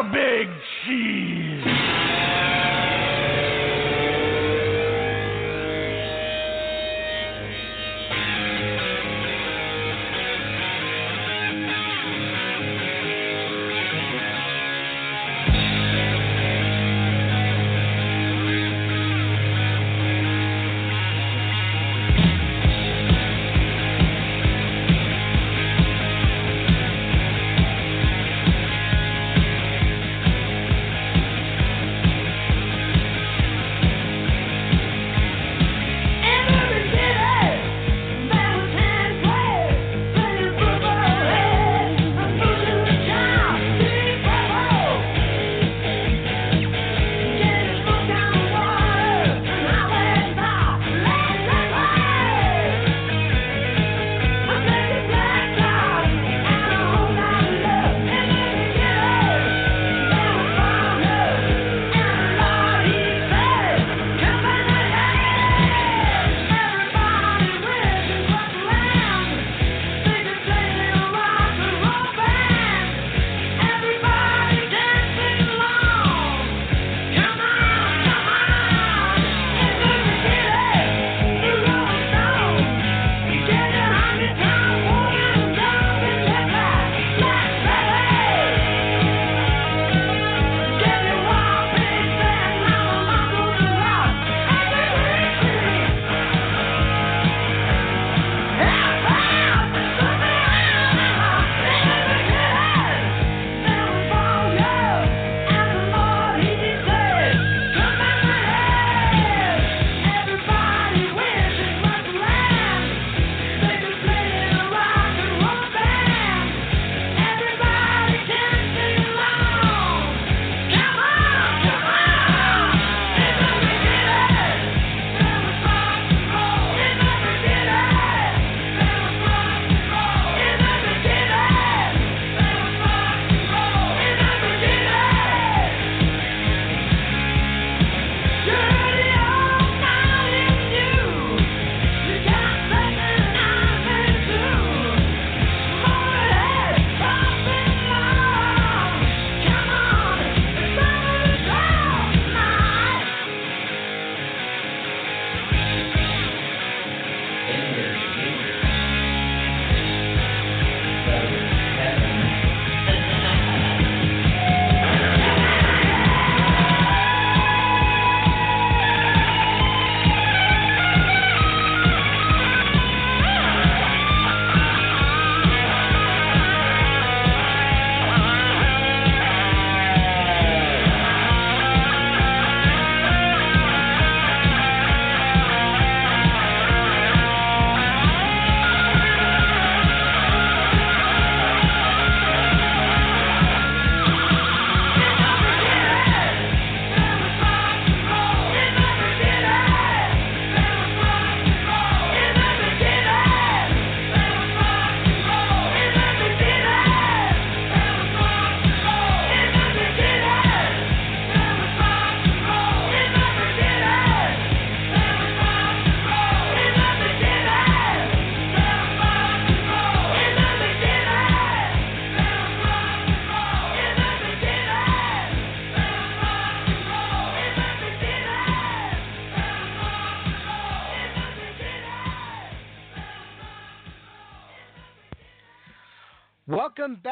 A big Cheese.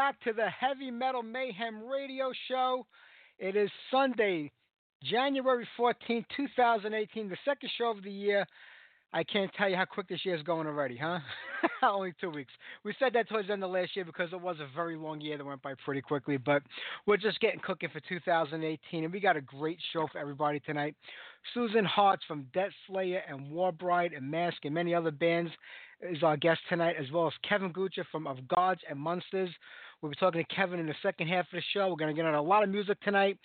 Back to the Heavy Metal Mayhem Radio Show. It is Sunday, January 14th, 2018, the second show of the year. I can't tell you how quick this year is going already, huh? Only two weeks. We said that towards the end of last year because it was a very long year that went by pretty quickly, but we're just getting cooking for 2018, and we got a great show for everybody tonight. Suzanne Hearts from Death Slayer and War Bride and Mask and many other bands is our guest tonight, as well as Kevin Goocher from Of Gods and Monsters. We'll be talking to Kevin in the second half of the show. We're going to get on a lot of music tonight.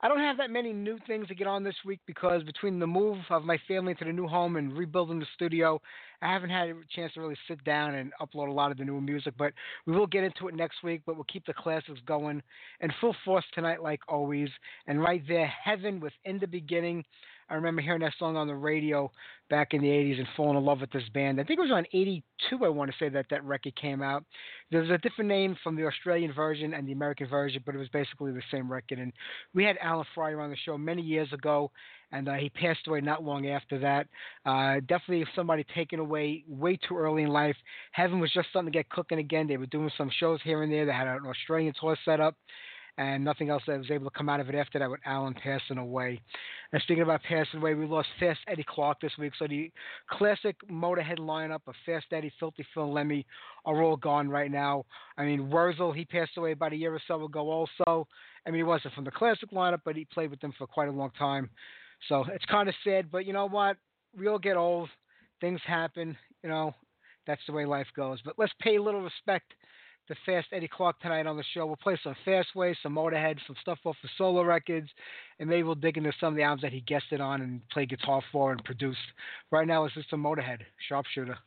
I don't have that many new things to get on this week because between the move of my family to the new home and rebuilding the studio, I haven't had a chance to really sit down and upload a lot of the new music. But we will get into it next week. But we'll keep the classics going in full force tonight, like always. And right there, Heaven with In the Beginning. I remember hearing that song on the radio back in the 80s and falling in love with this band. I think it was on 82, I want to say, that that record came out. There was a different name from the Australian version and the American version, but it was basically the same record. And we had Alan Fryer on the show many years ago, and uh, he passed away not long after that. Uh, definitely somebody taken away way too early in life. Heaven was just starting to get cooking again. They were doing some shows here and there. They had an Australian tour set up and nothing else that was able to come out of it after that with Alan passing away. And speaking about passing away, we lost Fast Eddie Clarke this week. So the classic Motorhead lineup of Fast Eddie, Filthy Phil, Lemmy are all gone right now. I mean, Wurzel, he passed away about a year or so ago also. I mean, he wasn't from the classic lineup, but he played with them for quite a long time. So it's kind of sad, but you know what? We all get old. Things happen. You know, that's the way life goes. But let's pay a little respect the Fast Eddie Clarke tonight on the show. We'll play some Fastway, some Motorhead, some stuff off the solo records, and maybe we'll dig into some of the albums that he guested on and played guitar for and produced. Right now, it's just a Motorhead, Sharpshooter.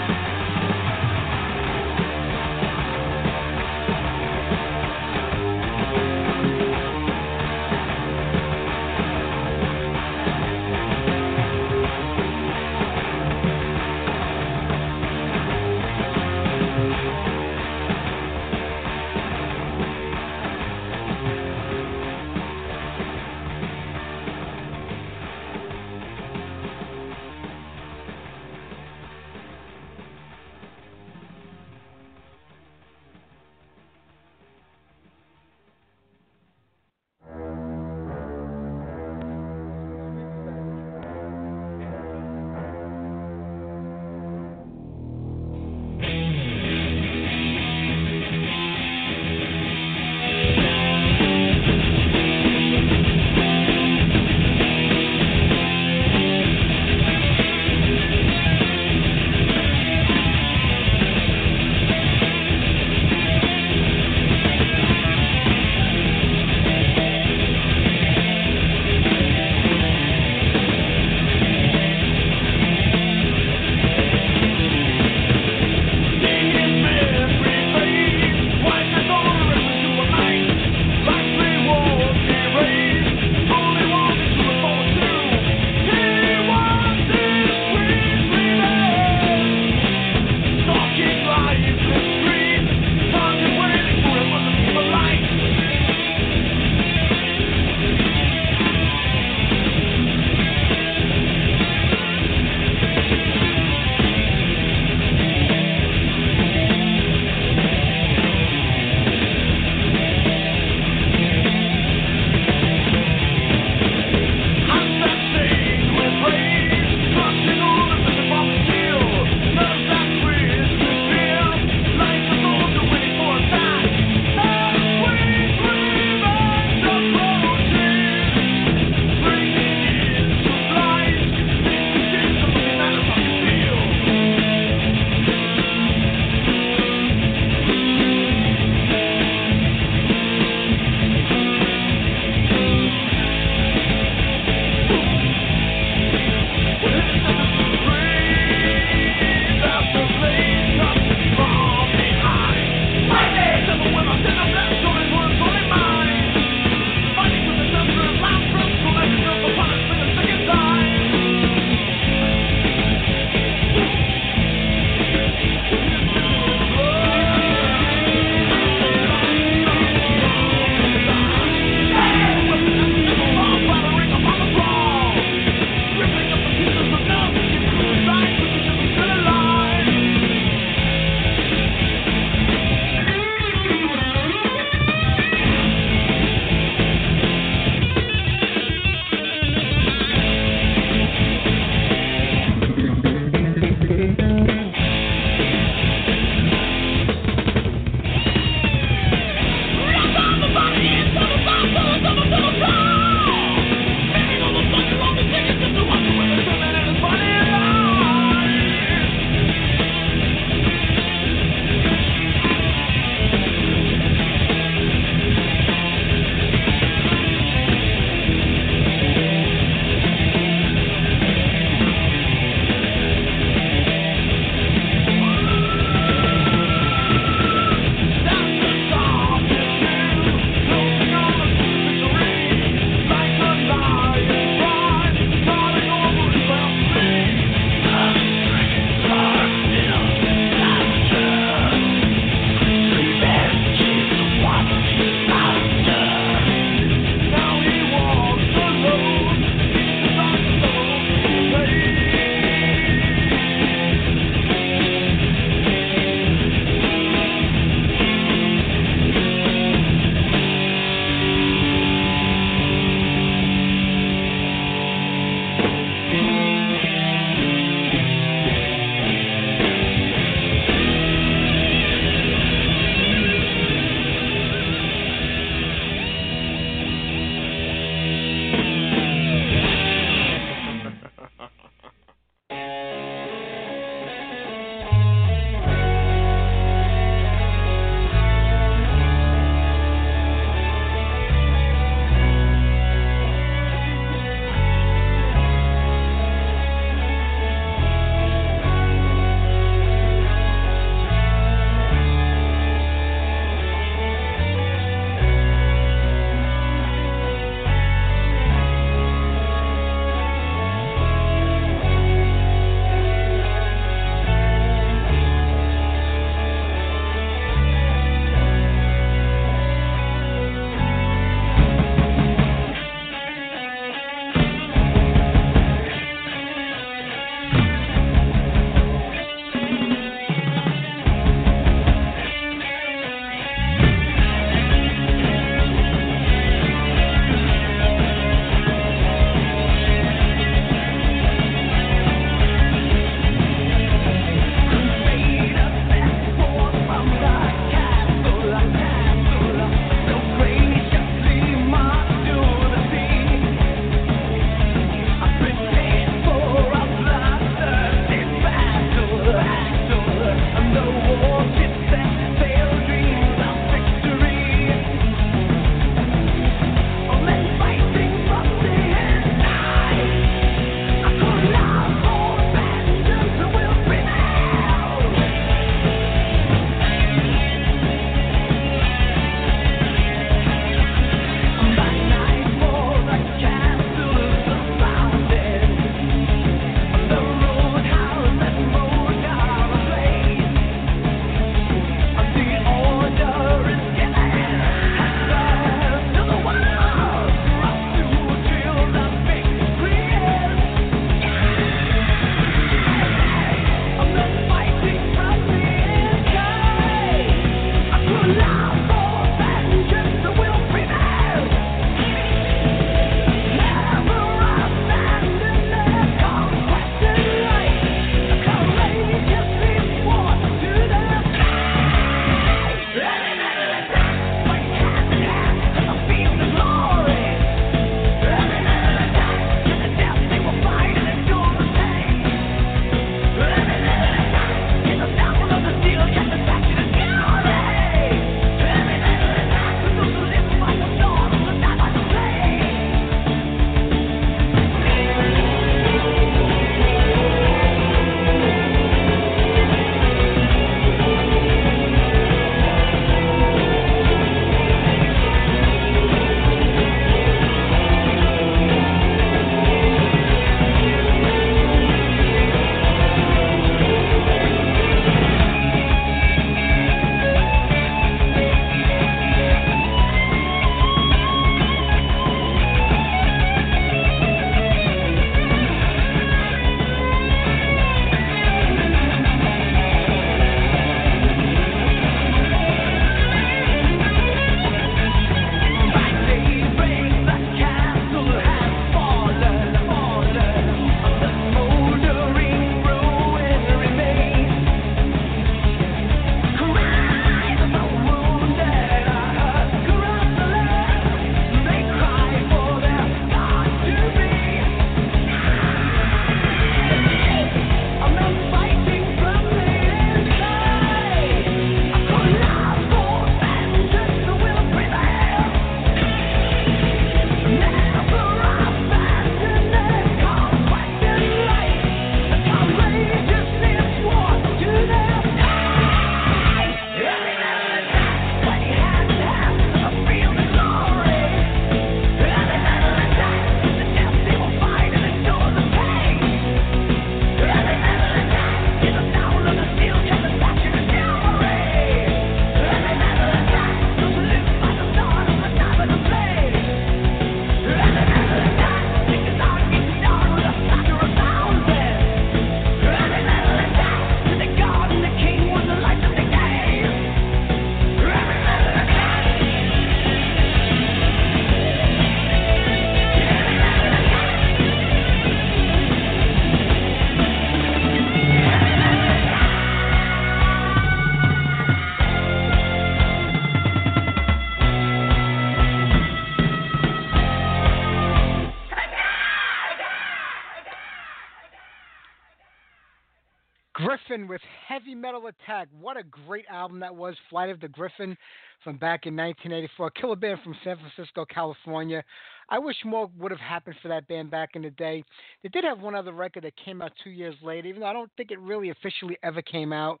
Heavy Metal Attack. What a great album that was. Flight of the Griffin from back in 1984. Killer band from San Francisco, California. I wish more would have happened for that band back in the day. They did have one other record that came out two years later, even though I don't think it really officially ever came out.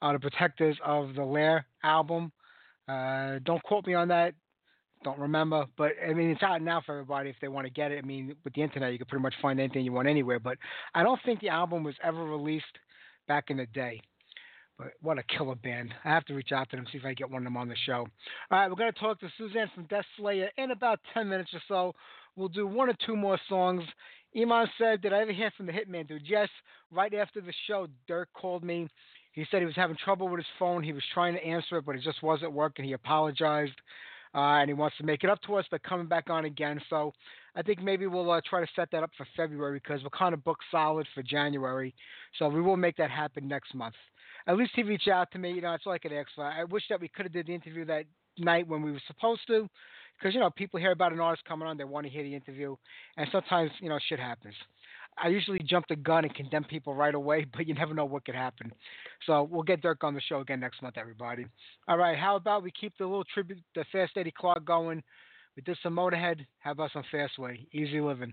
Uh, the Protectors of the Lair album. Uh, don't quote me on that. Don't remember, but I mean it's out now for everybody if they want to get it. I mean with the internet you can pretty much find anything you want anywhere. But I don't think the album was ever released back in the day. But what a killer band. I have to reach out to them, see if I can get one of them on the show. All right, we're going to talk to Suzanne from Death Slayer in about 10 minutes or so. We'll do one or two more songs. Iman said, Did I ever hear from the Hitman dude? Yes, right after the show, Dirk called me. He said he was having trouble with his phone. He was trying to answer it, but it just wasn't working. He apologized uh, and he wants to make it up to us by coming back on again. So I think maybe we'll uh, try to set that up for February because we're kind of booked solid for January. So we will make that happen next month. At least he reached out to me. You know, it's like an X. I wish that we could have did the interview that night when we were supposed to, because you know people hear about an artist coming on, they want to hear the interview, and sometimes you know shit happens. I usually jump the gun and condemn people right away, but you never know what could happen. So we'll get Dirk on the show again next month, everybody. All right, how about we keep the little tribute, the Fast Eddie Clarke going? We did some Motorhead. How about some Fastway? Easy living.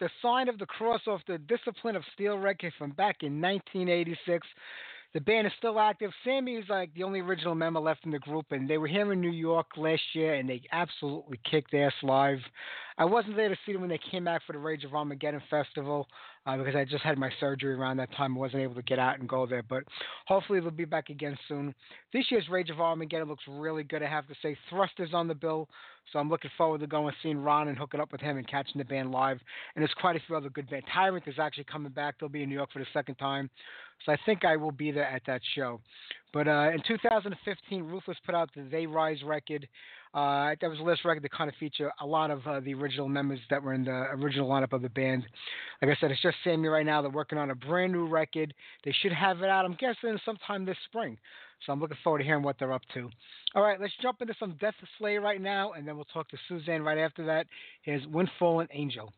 The sign of the cross off the Discipline of Steel record from back in 1986. The band is still active. Sammy is like the only original member left in the group, and they were here in New York last year, and they absolutely kicked ass live. I wasn't there to see them when they came back for the Rage of Armageddon festival uh, because I just had my surgery around that time. I wasn't able to get out and go there, but hopefully they'll be back again soon. This year's Rage of Armageddon looks really good, I have to say. Thrusters on the bill, so I'm looking forward to going seeing Ron and hooking up with him and catching the band live. And there's quite a few other good bands. Tyrant is actually coming back. They'll be in New York for the second time. So I think I will be there at that show. But uh, in 2015, Ruthless put out the They Rise record. Uh, that was the last record to kind of feature a lot of uh, the original members that were in the original lineup of the band. Like I said, it's just Sammy right now. They're working on a brand new record. They should have it out, I'm guessing, sometime this spring. So I'm looking forward to hearing what they're up to. All right, let's jump into some Death Slay right now, and then we'll talk to Suzanne right after that. Here's Windfallen Angel.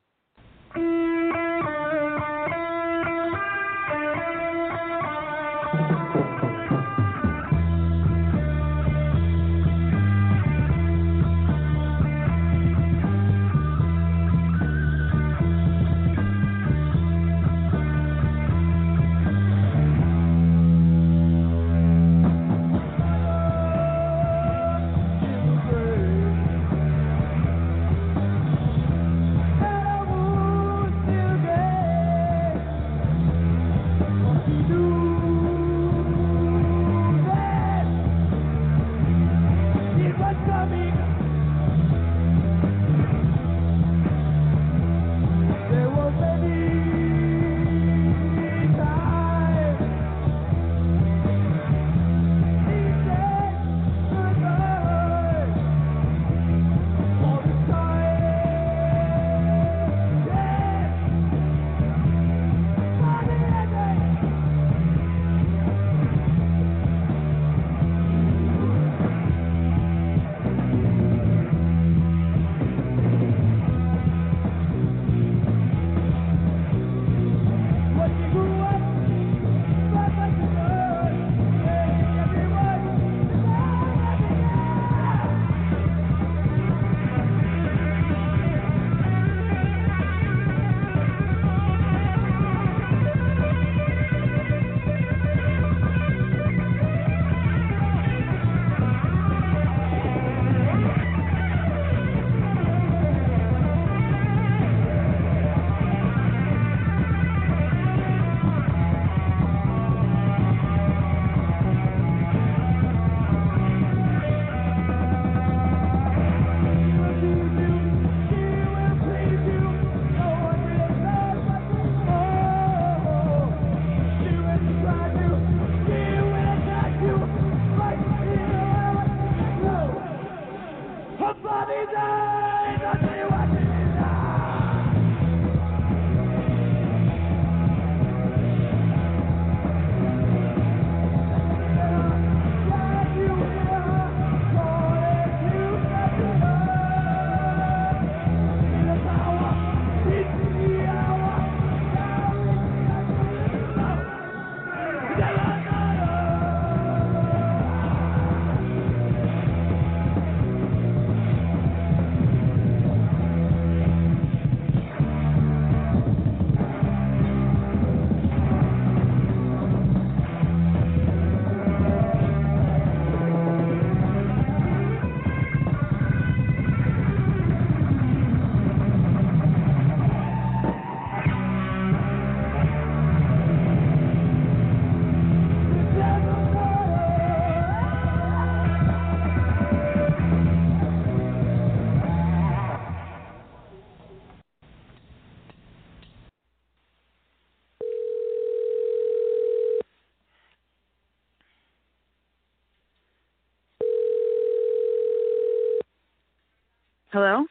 Hello?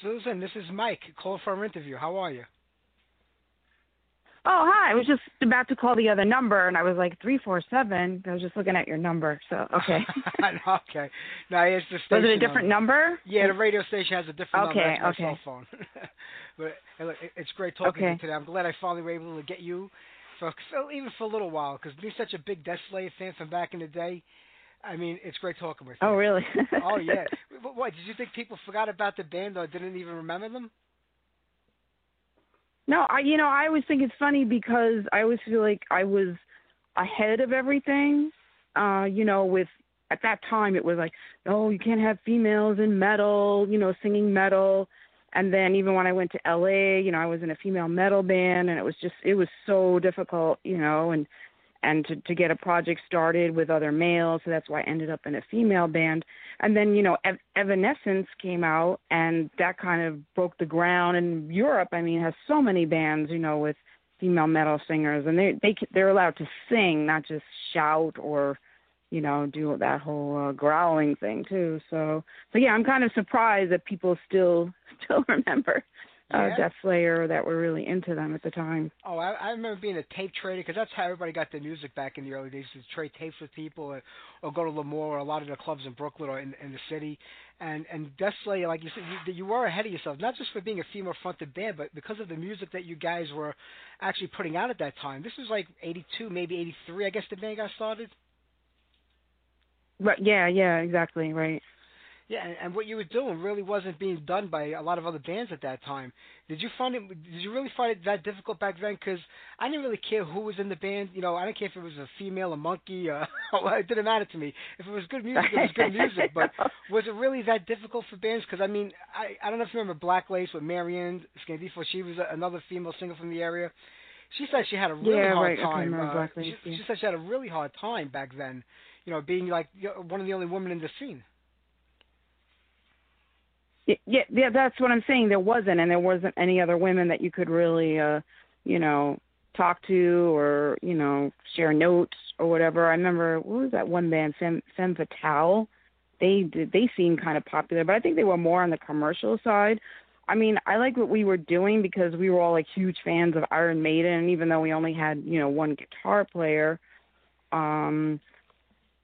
Suzanne, this is Mike. Call for our interview. How are you? Oh, hi. I was just about to call the other number, and I was like three four seven. I was just looking at your number. So okay. okay. Now, it's the was it a different number? Yeah, the radio station has a different Okay, number. That's my okay. cell phone. but look, it's great talking to you today. I'm glad I finally were able to get you, for for- even for a little while, because being such a big Death Slave fan from back in the day, I mean, it's great talking with you. Oh, really? oh yeah. What, what? Did you think people forgot about the band or didn't even remember them? No, I you know I always think it's funny because I always feel like I was ahead of everything. Uh, you know, with at that time it was like, oh, you can't have females in metal, you know, singing metal. And then even when I went to LA, you know, I was in a female metal band and it was just it was so difficult, you know, and and to to get a project started with other males, so that's why I ended up in a female band. And then, you know, Ev- Evanescence came out and that kind of broke the ground and Europe, I mean, has so many bands, you know, with female metal singers and they they they're allowed to sing, not just shout or you know, do that whole uh, growling thing too. So, so yeah, I'm kind of surprised that people still still remember uh, Death Slayer that were really into them at the time. Oh, I, I remember being a tape trader because that's how everybody got their music back in the early days. To trade tapes with people, or, or go to L'Amour or a lot of the clubs in Brooklyn or in, in the city. And and Death Slayer, like you said, you, you were ahead of yourself, not just for being a female-fronted band, but because of the music that you guys were actually putting out at that time. This was like '82, maybe '83, I guess the band got started. Right? Yeah, yeah, exactly, right. Yeah, and, and what you were doing really wasn't being done by a lot of other bands at that time. Did you find it? Did you really find it that difficult back then? Because I didn't really care who was in the band. You know, I didn't care if it was a female, a monkey. Uh, it didn't matter to me. If it was good music, it was good music. But was it really that difficult for bands? Because I mean, I I don't know if you remember Black Lace with Maryann Scandiffio. She was a, another female singer from the area. She said she had a really Yeah, hard right, time. uh, Lace, she, yeah. she said she had a really hard time back then. You know, being like one of the only women in the scene. Yeah, yeah, that's what I'm saying. There wasn't, and there wasn't any other women that you could really, uh, you know, talk to or you know share notes or whatever. I remember what was that one band, Femme, Femme Fatale. They did. They seemed kind of popular, but I think they were more on the commercial side. I mean, I like what we were doing because we were all like huge fans of Iron Maiden, even though we only had you know one guitar player, um,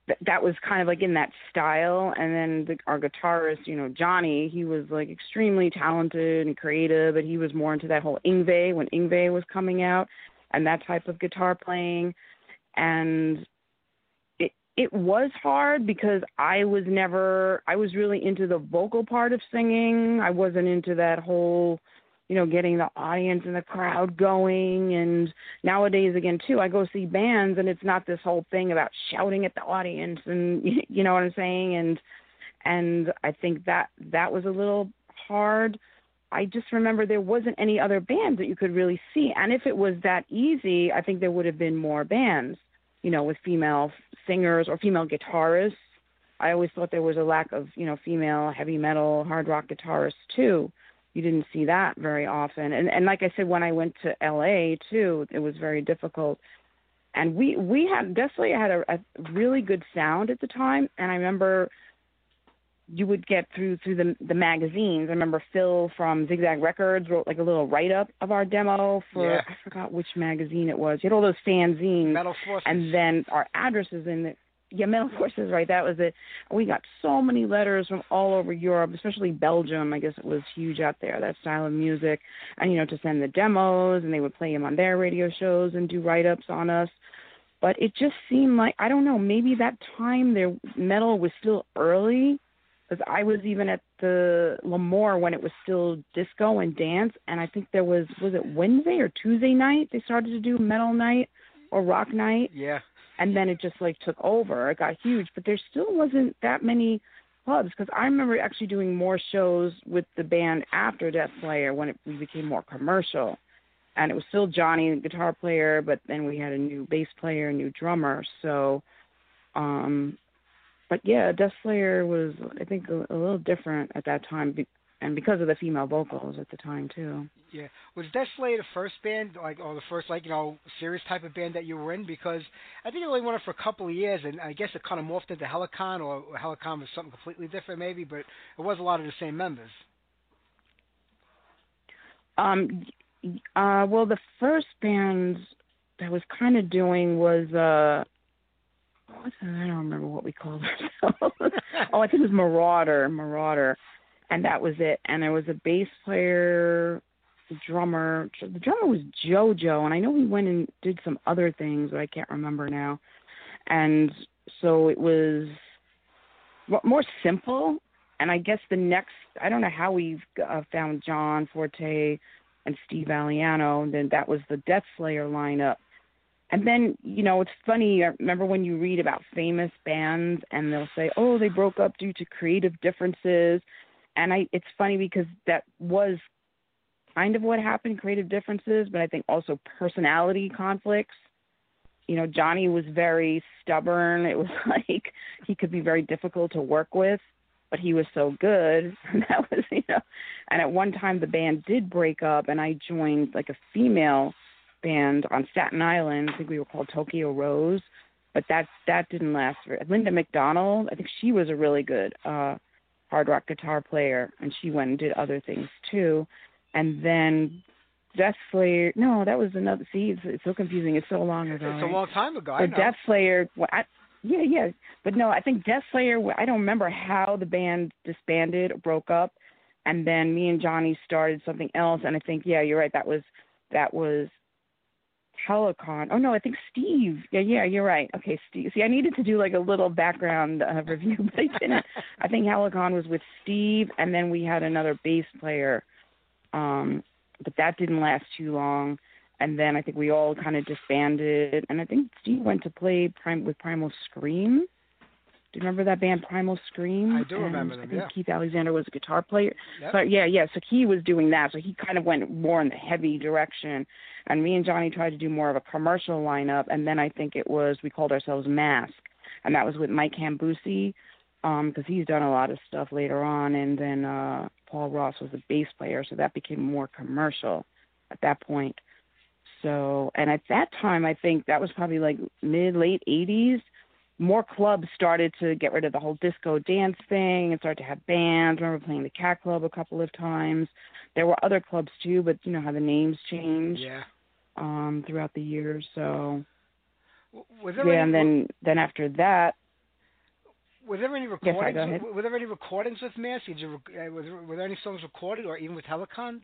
th- that was kind of like in that style. And then the, our guitarist, you know, Johnny, he was like extremely talented and creative, but he was more into that whole Yngwie when Yngwie was coming out and that type of guitar playing. And it it was hard because I was never I was really into the vocal part of singing. I wasn't into that whole you know, getting the audience and the crowd going. And nowadays, again, too, I go see bands, and it's not this whole thing about shouting at the audience, and you know what I'm saying. And and I think that that was a little hard. I just remember there wasn't any other bands that you could really see, and if it was that easy, I think there would have been more bands, you know, with female singers or female guitarists. I always thought there was a lack of, you know, female heavy metal, hard rock guitarists too you didn't see that very often. And and like I said, when I went to LA too, it was very difficult. And we we had Slayer had a, a really good sound at the time, and I remember you would get through through the the magazines. I remember Phil from Zigzag Records wrote like a little write up of our demo for Yeah. I forgot which magazine it was. He had all those fanzines Metal Forces. and then our addresses in the yeah, Metal Forces, right? That was it. We got so many letters from all over Europe, especially Belgium. I guess it was huge out there, that style of music. And, you know, to send the demos, and they would play them on their radio shows and do write ups on us. But it just seemed like, I don't know, maybe that time their metal was still early. Because I was even at the L'Amour when it was still disco and dance. And I think there was, was it Wednesday or Tuesday night? They started to do metal night or rock night yeah. And then it just like took over. It got huge, but there still wasn't that many clubs because I remember actually doing more shows with the band after Death Slayer when it we became more commercial, and it was still Johnny, the guitar player, but then we had a new bass player, a new drummer. So, um, but yeah, Death Slayer was I think a, a little different at that time, and because of the female vocals at the time too. Yeah. Was Death Slayer the first band, like, or the first, like, you know, serious type of band that you were in? Because I think you only went it for a couple of years, and I guess it kind of morphed into Helicon, or Helicon was something completely different, maybe, but it was a lot of the same members. Um, uh, well, the first band that was kind of doing was uh. I don't remember what we called ourselves. oh, I think it was Marauder, Marauder, and that was it. And there was a bass player, drummer. The drummer was JoJo, and I know he went and did some other things, but I can't remember now. And so it was more simple and I guess the next I don't know how we've uh, found John Forte and Steve Aliano. And then that was the Death Slayer lineup. And then, you know, it's funny. I remember when you read about famous bands and they'll say, "Oh, they broke up due to creative differences." And I, it's funny because that was kind of what happened, creative differences, but I think also personality conflicts. You know, Johnny was very stubborn. It was like he could be very difficult to work with, but he was so good. That was, you know, and at one time the band did break up and I joined like a female band on Staten Island. I think we were called Tokyo Rose, but that that didn't last. For, Linda McDonald, I think she was a really good uh hard rock guitar player and she went and did other things too and then Death Slayer. No, that was another. See, it's, it's so confusing. It's so long ago. It's a long time ago. I know. Death Slayer. well, I, yeah, yeah, but no, I think Deathslayer. I don't remember how the band disbanded, or broke up, and then me and Johnny started something else. And I think, yeah, you're right. That was that was Helicon. Oh no, I think Steve. Yeah, yeah, you're right. Okay, Steve. See, I needed to do like a little background uh, review, but I didn't. I think Helicon was with Steve, and then we had another bass player um, but that didn't last too long. And then I think we all kind of disbanded. And I think Steve went to play Prime with Primal Scream. Do you remember that band Primal Scream? I do And remember them, I think yeah. Keith Alexander was a guitar player. Yep. So yeah, yeah. So he was doing that. So he kind of went more in the heavy direction. And me and Johnny tried to do more of a commercial lineup. And then I think it was we called ourselves Mask, and that was with Mike Hambusi, um, because he's done a lot of stuff later on. And then uh, Paul Ross was the bass player, so that became more commercial at that point. So, and at that time, I think that was probably like mid late '80s. More clubs started to get rid of the whole disco dance thing and started to have bands. I remember playing the Cat Club a couple of times. There were other clubs too, but you know how the names change Yeah. um, throughout the years. So Was there yeah, any, and then then after that, were there any Yes, recordings? ahead. were there any recordings with Mask? Did you, uh, were, there, were there any songs recorded, or even with Helicon?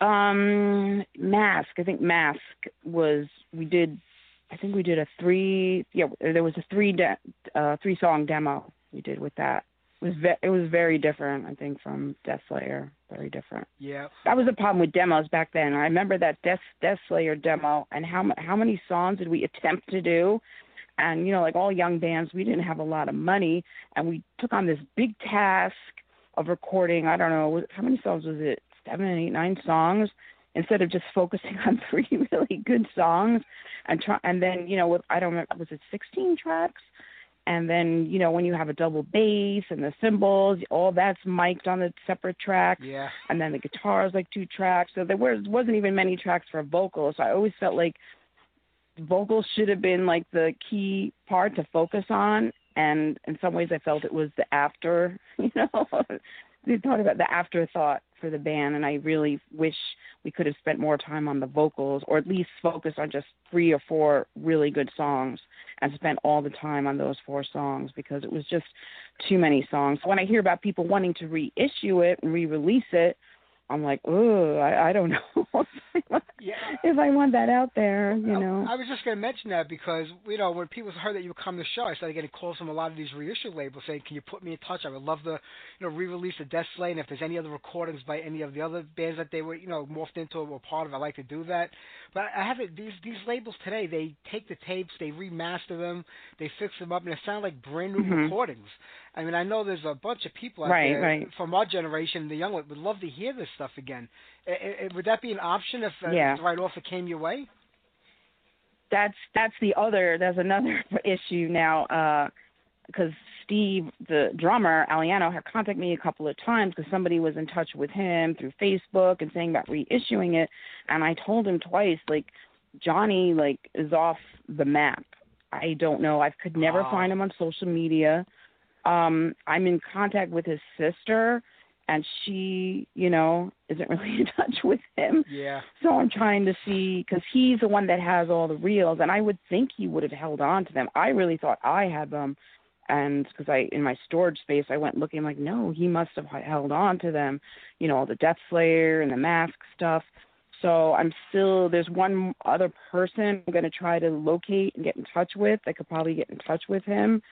Um, Mask. I think Mask was we did. I think we did a three. Yeah, there was a three de- uh, three song demo we did with that. It was ve- it was very different. I think from Deathslayer. Very different. Yeah. That was the problem with demos back then. I remember that Death Death Slayer demo and how how many songs did we attempt to do? And you know, like all young bands, we didn't have a lot of money, and we took on this big task of recording. I don't know how many songs was it? Seven, eight, nine songs. Instead of just focusing on three really good songs, and try, and then you know, with I don't remember, was it 16 tracks? And then you know, when you have a double bass and the cymbals, all that's mic'd on the separate tracks Yeah. and then the guitar is like two tracks. So there was wasn't even many tracks for vocals. So I always felt like vocals should have been like the key part to focus on. And in some ways, I felt it was the after, you know, they thought about the afterthought for the band. And I really wish we could have spent more time on the vocals, or at least focused on just three or four really good songs, and spent all the time on those four songs because it was just too many songs. When I hear about people wanting to reissue it and re-release it, I'm like, oh, I, I don't know Yeah. if I want that out there, you know. I, was just going to mention that because you know when people heard that you would come to the show, I started getting calls from a lot of these reissue labels saying, "Can you put me in touch? I would love to, you know, re-release the Death Slay, and if there's any other recordings by any of the other bands that they were, you know, morphed into or part of, I'd like to do that." But I have it. These these labels today, they take the tapes, they remaster them, they fix them up, and they sound like brand new Mhm. recordings. I mean, I know there's a bunch of people out Right, there right. from our generation, the young one, would love to hear this stuff again. I, I, would that be an option if uh, Yeah. right off it came your way? that's that's the other that's another issue now because Steve, the drummer, Aliano, had contacted me a couple of times because somebody was in touch with him through Facebook and saying about reissuing it, and I told him twice like Johnny like is off the map. I don't know. I could never Wow. find him on social media. Um, I'm in contact with his sister, and she, you know, isn't really in touch with him. Yeah. So I'm trying to see because he's the one that has all the reels, and I would think he would have held on to them. I really thought I had them, and because I in my storage space, I went looking like no, he must have h- held on to them. You know, all the Death Slayer and the mask stuff. So I'm still there's one other person I'm going to try to locate and get in touch with. I could probably get in touch with him.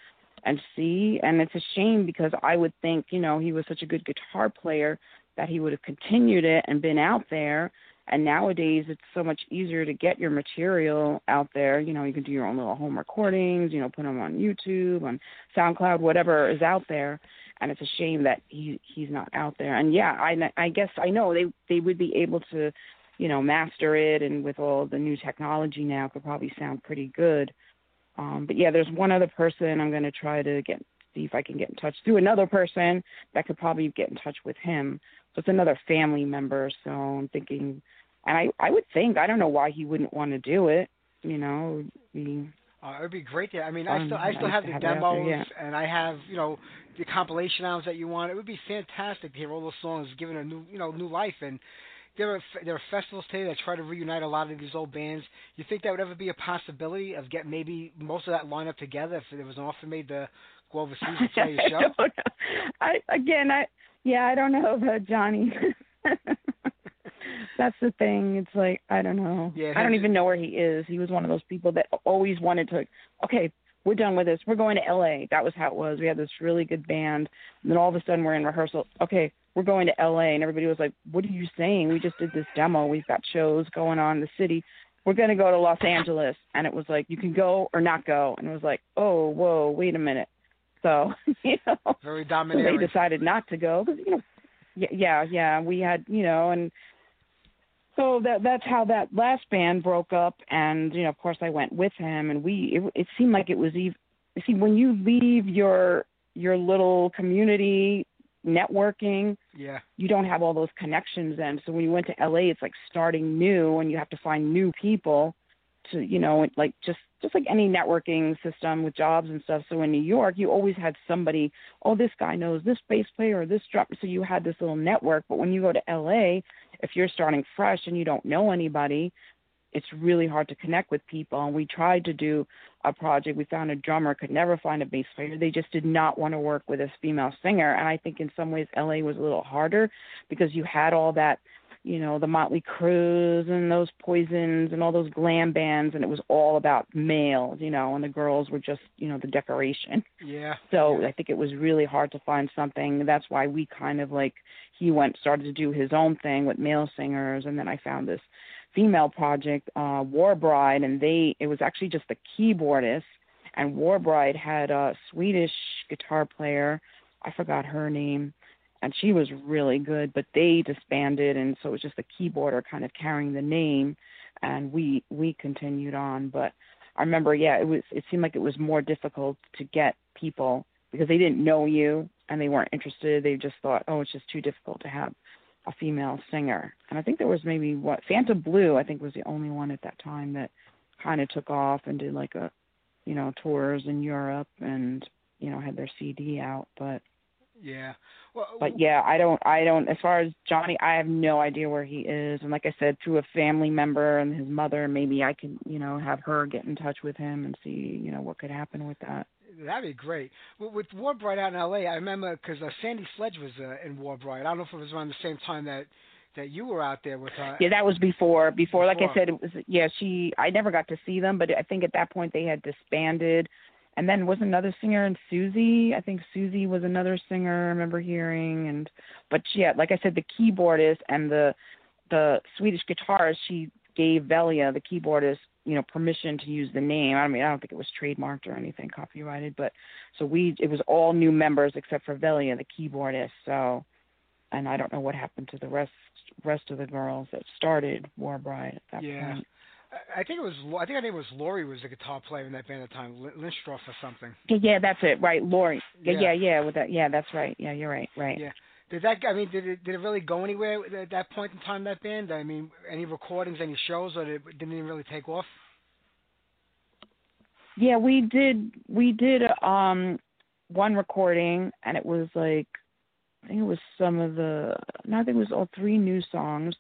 And see. And it's a shame because I would think, you know, he was such a good guitar player that he would have continued it and been out there. And nowadays, it's so much easier to get your material out there. You know, you can do your own little home recordings. You know, put them on YouTube, on SoundCloud, whatever is out there. And it's a shame that he he's not out there. And yeah, I I guess I know they they would be able to, you know, master it, and with all the new technology now, could probably sound pretty good. Um, but yeah, there's one other person I'm going to try to get see if I can get in touch through another person that could probably get in touch with him. So it's another family member. So I'm thinking, and I I would think I don't know why he wouldn't want to do it. You know, be, Uh, it would be great. To, I mean. I still I still have the have demos, there, yeah. and I have you know the compilation albums that you want. It would be fantastic to hear all those songs given a new you know new life. And there are there are festivals today that try to reunite a lot of these old bands. You think that would ever be a possibility of get maybe most of that lineup together if there was an offer made to go overseas and play your I show? don't know. I again, I yeah, I don't know about Johnny. That's the thing. It's like I don't know. Yeah, I don't even know where he is. He was one of those people that always wanted to. Okay, we're done with this. We're going to L.A. That was how it was. We had this really good band, and then all of a sudden we're in rehearsal. Okay, we're going to L.A. And everybody was like, "What are you saying? We just did this demo. We've got shows going on in the city. We're going to go to Los Angeles." And it was like, "You can go or not go." And it was like, "Oh, whoa, wait a minute." So you know, Very domineering. they decided not to go because you know yeah yeah yeah we had you know and so that that's how that last band broke up and you know of course i went with him and we it, it seemed like it was even see when you leave your your little community networking. Yeah. you don't have all those connections then. So when you went to la it's like starting new and you have to find new people to you know like just just like any networking system with jobs and stuff. So in new york you always had somebody oh this guy knows this bass player or this drum so you had this little network. But when you go to la if you're starting fresh and you don't know anybody it's really hard to connect with people. And we tried to do a project we found a drummer could never find a bass player they just did not want to work with a female singer and i think in some ways la was a little harder because you had all that you know the motley crues and those poisons and all those glam bands and it was all about males you know and the girls were just you know the decoration Yeah. so yeah. I think it was really hard to find something. That's why we kind of like he went started to do his own thing with male singers, and then I found this female project, uh, War Bride, and they it was actually just the keyboardist, and War Bride had a Swedish guitar player, I forgot her name, and she was really good, but they disbanded, and so it was just the keyboarder kind of carrying the name, and we we continued on, but. I remember, yeah, it was. It seemed like it was more difficult to get people because they didn't know you and they weren't interested. They just thought, oh, it's just too difficult to have a female singer. And I think there was maybe what Phantom Blue. I think was the only one at that time that kind of took off and did like a, you know, tours in Europe and you know had their CD out. But Yeah. Well, but yeah, I don't, I don't. As far as Johnny, I have no idea where he is. And like I said, through a family member and his mother, maybe I can, you know, have her get in touch with him and see, you know, what could happen with that. That'd be great. With, with War Bride out in L.A., I remember because uh, Sandy Sledge was uh, in War Bride. I don't know if it was around the same time that that you were out there with her. Yeah, that was before. Before, like I said, it was. Yeah, she. I never got to see them, but I think at that point they had disbanded. And then was another singer and Susie. I think Susie was another singer. I remember hearing and, but yeah, like I said, the keyboardist and the the Swedish guitarist. She gave Velia, the keyboardist, you know, permission to use the name. I mean, I don't think it was trademarked or anything, copyrighted, but so we. It was all new members except for Velia, the keyboardist. So, and I don't know what happened to the rest rest of the girls that started War Bride at that Yeah. point. I- think it was. I think her name was Lori. Was the guitar player in that band at the time, Lin- or something. Yeah, that's it. Right, Lori. Yeah, Yeah. yeah. With that, yeah, that's right. Yeah, you're right. Right. Yeah. Did that? I mean, did it? Did it really go anywhere at that point in time? That band. I mean, any recordings, any shows, or did it didn't even really take off? Yeah, we did. We did um one recording, and it was like I think it was some of the. No, I think it was all three new songs,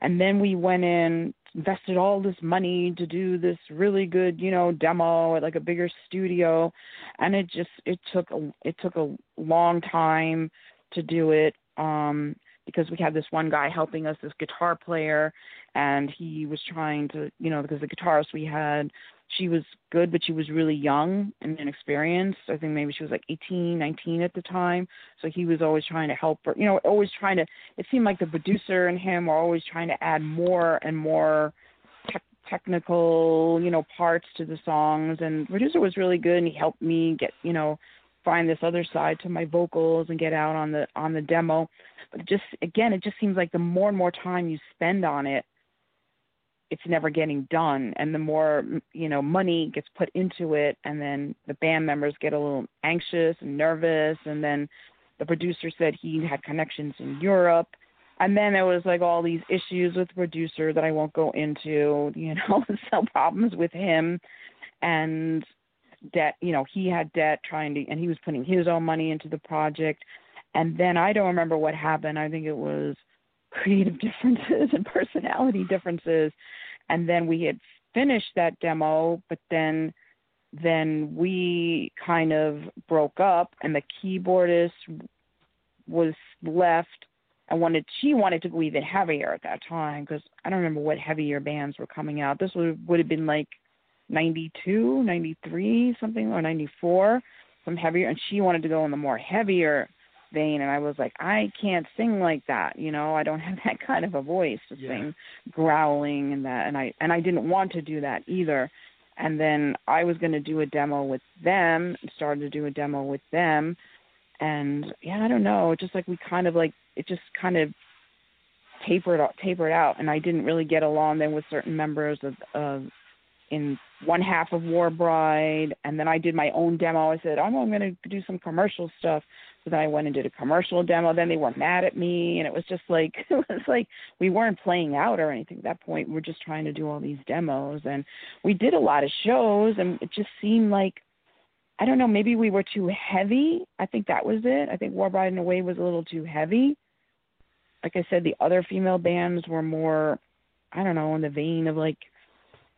and then we went in, invested all this money to do this really good, you know, demo at like a bigger studio, and it just it took a it took a long time to do it. Um, because we had this one guy helping us, this guitar player, and he was trying to, you know, because the guitarist we had she was good, but she was really young and inexperienced. I think maybe she was like 18, 19 at the time. So he was always trying to help her, you know, always trying to. It seemed like the producer and him were always trying to add more and more te- technical, you know, parts to the songs. And the producer was really good, and he helped me get, you know, find this other side to my vocals and get out on the on the demo. But just again, it just seems like the more and more time you spend on it it's never getting done. And the more you know money gets put into it and then the band members get a little anxious and nervous and then the producer said he had connections in Europe. And then there was like all these issues with the producer that I won't go into you know some problems with him. And debt you know he had debt trying to and he was putting his own money into the project. And then I don't remember what happened. I think it was creative differences and personality differences and then we had finished that demo but then then we kind of broke up and the keyboardist was left and wanted she wanted to go even heavier at that time because I don't remember what heavier bands were coming out. This would would have been like 92, 93, something or 94, some heavier and she wanted to go in the more heavier vein and I was like, I can't sing like that, you know, I don't have that kind of a voice to Yeah. sing growling and that and I and I didn't want to do that either. And then I was gonna do a demo with them, started to do a demo with them and yeah, I don't know, just like we kind of like it just kind of tapered out tapered out and I didn't really get along then with certain members of of in one half of War Bride and then I did my own demo. I said, oh, I'm gonna do some commercial stuff so then I went and did a commercial demo. Then they were mad at me, and it was just like it was like we weren't playing out or anything at that point. We were just trying to do all these demos, and we did a lot of shows, and it just seemed like I don't know, maybe we were too heavy. I think that was it. I think War Bride in a way was a little too heavy. Like I said, the other female bands were more, I don't know, in the vein of like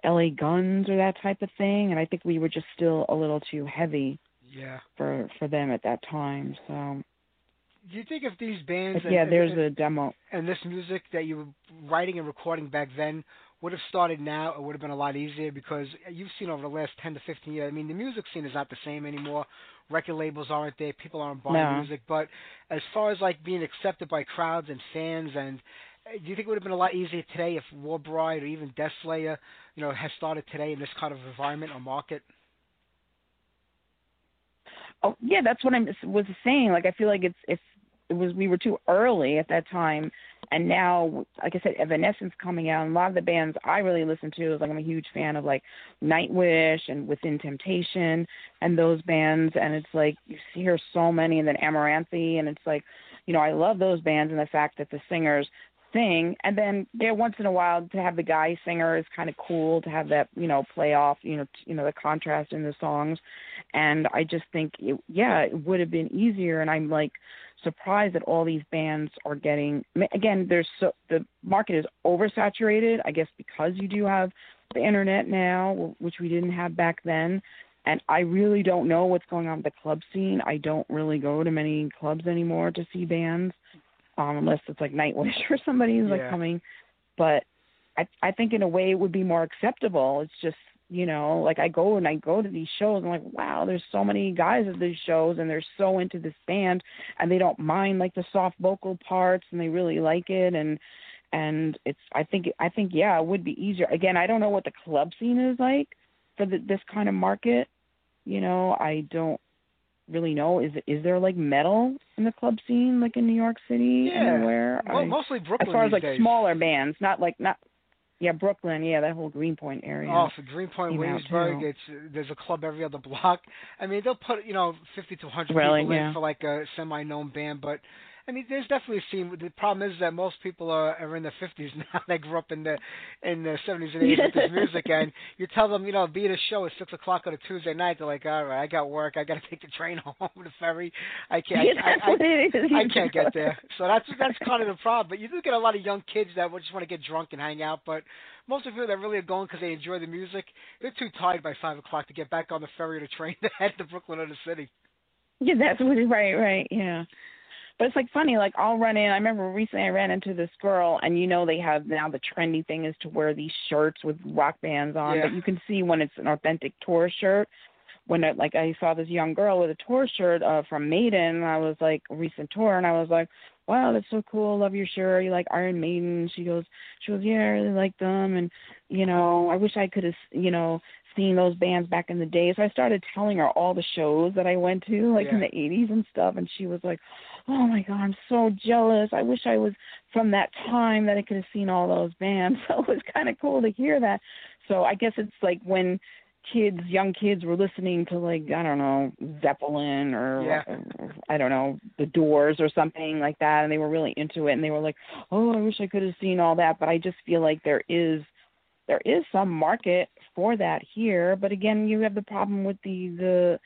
L.A. Guns or that type of thing, and I think we were just still a little too heavy Yeah. for for them at that time. So Do you think if these bands and, yeah, there's and, a demo. and this music that you were writing and recording back then would have started now, it would have been a lot easier because you've seen over the last 10 to 15 years. I mean, the music scene is not the same anymore. Record labels aren't there. People aren't buying No. music. But as far as like being accepted by crowds and fans, and uh, do you think it would have been a lot easier today if War Bride or even Death Slayer, you know, has started today in this kind of environment or market? Oh yeah, that's what I was saying. Like I feel like it's it's it was we were too early at that time, and now like I said, Evanescence coming out, and a lot of the bands I really listen to is like I'm a huge fan of like Nightwish and Within Temptation and those bands, and it's like you hear so many, and then Amaranthe, and it's like you know I love those bands and the fact that the singers sing and then yeah once in a while to have the guy singer is kind of cool to have that you know play off you know t- you know the contrast in the songs. And i just think it, yeah it would have been easier. And i'm like surprised that all these bands are getting again there's so the market is oversaturated i guess because you do have the internet now which we didn't have back then. And I really don't know what's going on with the club scene. I don't really go to many clubs anymore to see bands um, unless it's like Nightwish or somebody who's like Yeah. coming. But I I think in a way it would be more acceptable. It's just you know like I go and I go to these shows. I'm like wow, there's so many guys at these shows and they're so into this band and they don't mind like the soft vocal parts and they really like it and and it's I think I think yeah it would be easier. Again I don't know what the club scene is like for the, this kind of market. You know I don't really know is is there like metal in the club scene like in New York City Yeah. anywhere? Well, I- mostly Brooklyn as far as like days. smaller bands, not like not yeah Brooklyn, yeah that whole Greenpoint area. Oh, for Greenpoint, Williamsburg, it's there's a club every other block. I mean, they'll put you know 50 to 100 Really? people in Yeah. for like a semi-known band, but I mean, there's definitely a scene. The problem is that most people are, are in their 50s now. they grew up in the in the 70s and 80s with this music, and you tell them, you know, be at a show at six o'clock on a Tuesday night. They're like, all right, I got work. I got to take the train home, the ferry. I can't. yeah, I, I, is. I can't get there. So that's that's kind of the problem. But you do get a lot of young kids that just want to get drunk and hang out. But most of you that really are going because they enjoy the music, they're too tired by five o'clock to get back on the ferry or the train to head to Brooklyn or the city. Yeah, that's what right, right, yeah. But it's like funny, like I'll run in. I remember recently I ran into this girl, and you know they have now the trendy thing is to wear these shirts with rock bands on, Yeah. but you can see when it's an authentic tour shirt. When it, like I saw this young girl with a tour shirt uh, from Maiden, and I was like recent tour, and I was like, wow, that's so cool. Love your shirt. You like Iron Maiden? She goes, she goes, yeah, I really like them, and you know, I wish I could have, you know, seen those bands back in the day. So I started telling her all the shows that I went to, like in the '80s and stuff, and she was like, oh my god, I'm so jealous. I wish I was from that time that I could have seen all those bands. So it was kind of cool to hear that. So I guess it's like when kids, young kids, were listening to like I don't know Zeppelin or, Yeah. or I don't know the Doors or something like that, and they were really into it, and they were like, oh, I wish I could have seen all that. But I just feel like there is there is some market for that here, but again, you have the problem with the the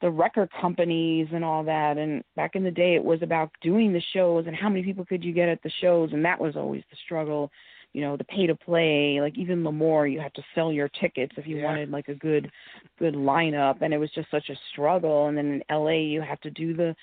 the record companies and all that. And back in the day, it was about doing the shows and how many people could you get at the shows, and that was always the struggle. You know, the pay to play, like even L'Amour, you had to sell your tickets if you Yeah. wanted like a good good lineup, and it was just such a struggle. And then in LA, you have to do the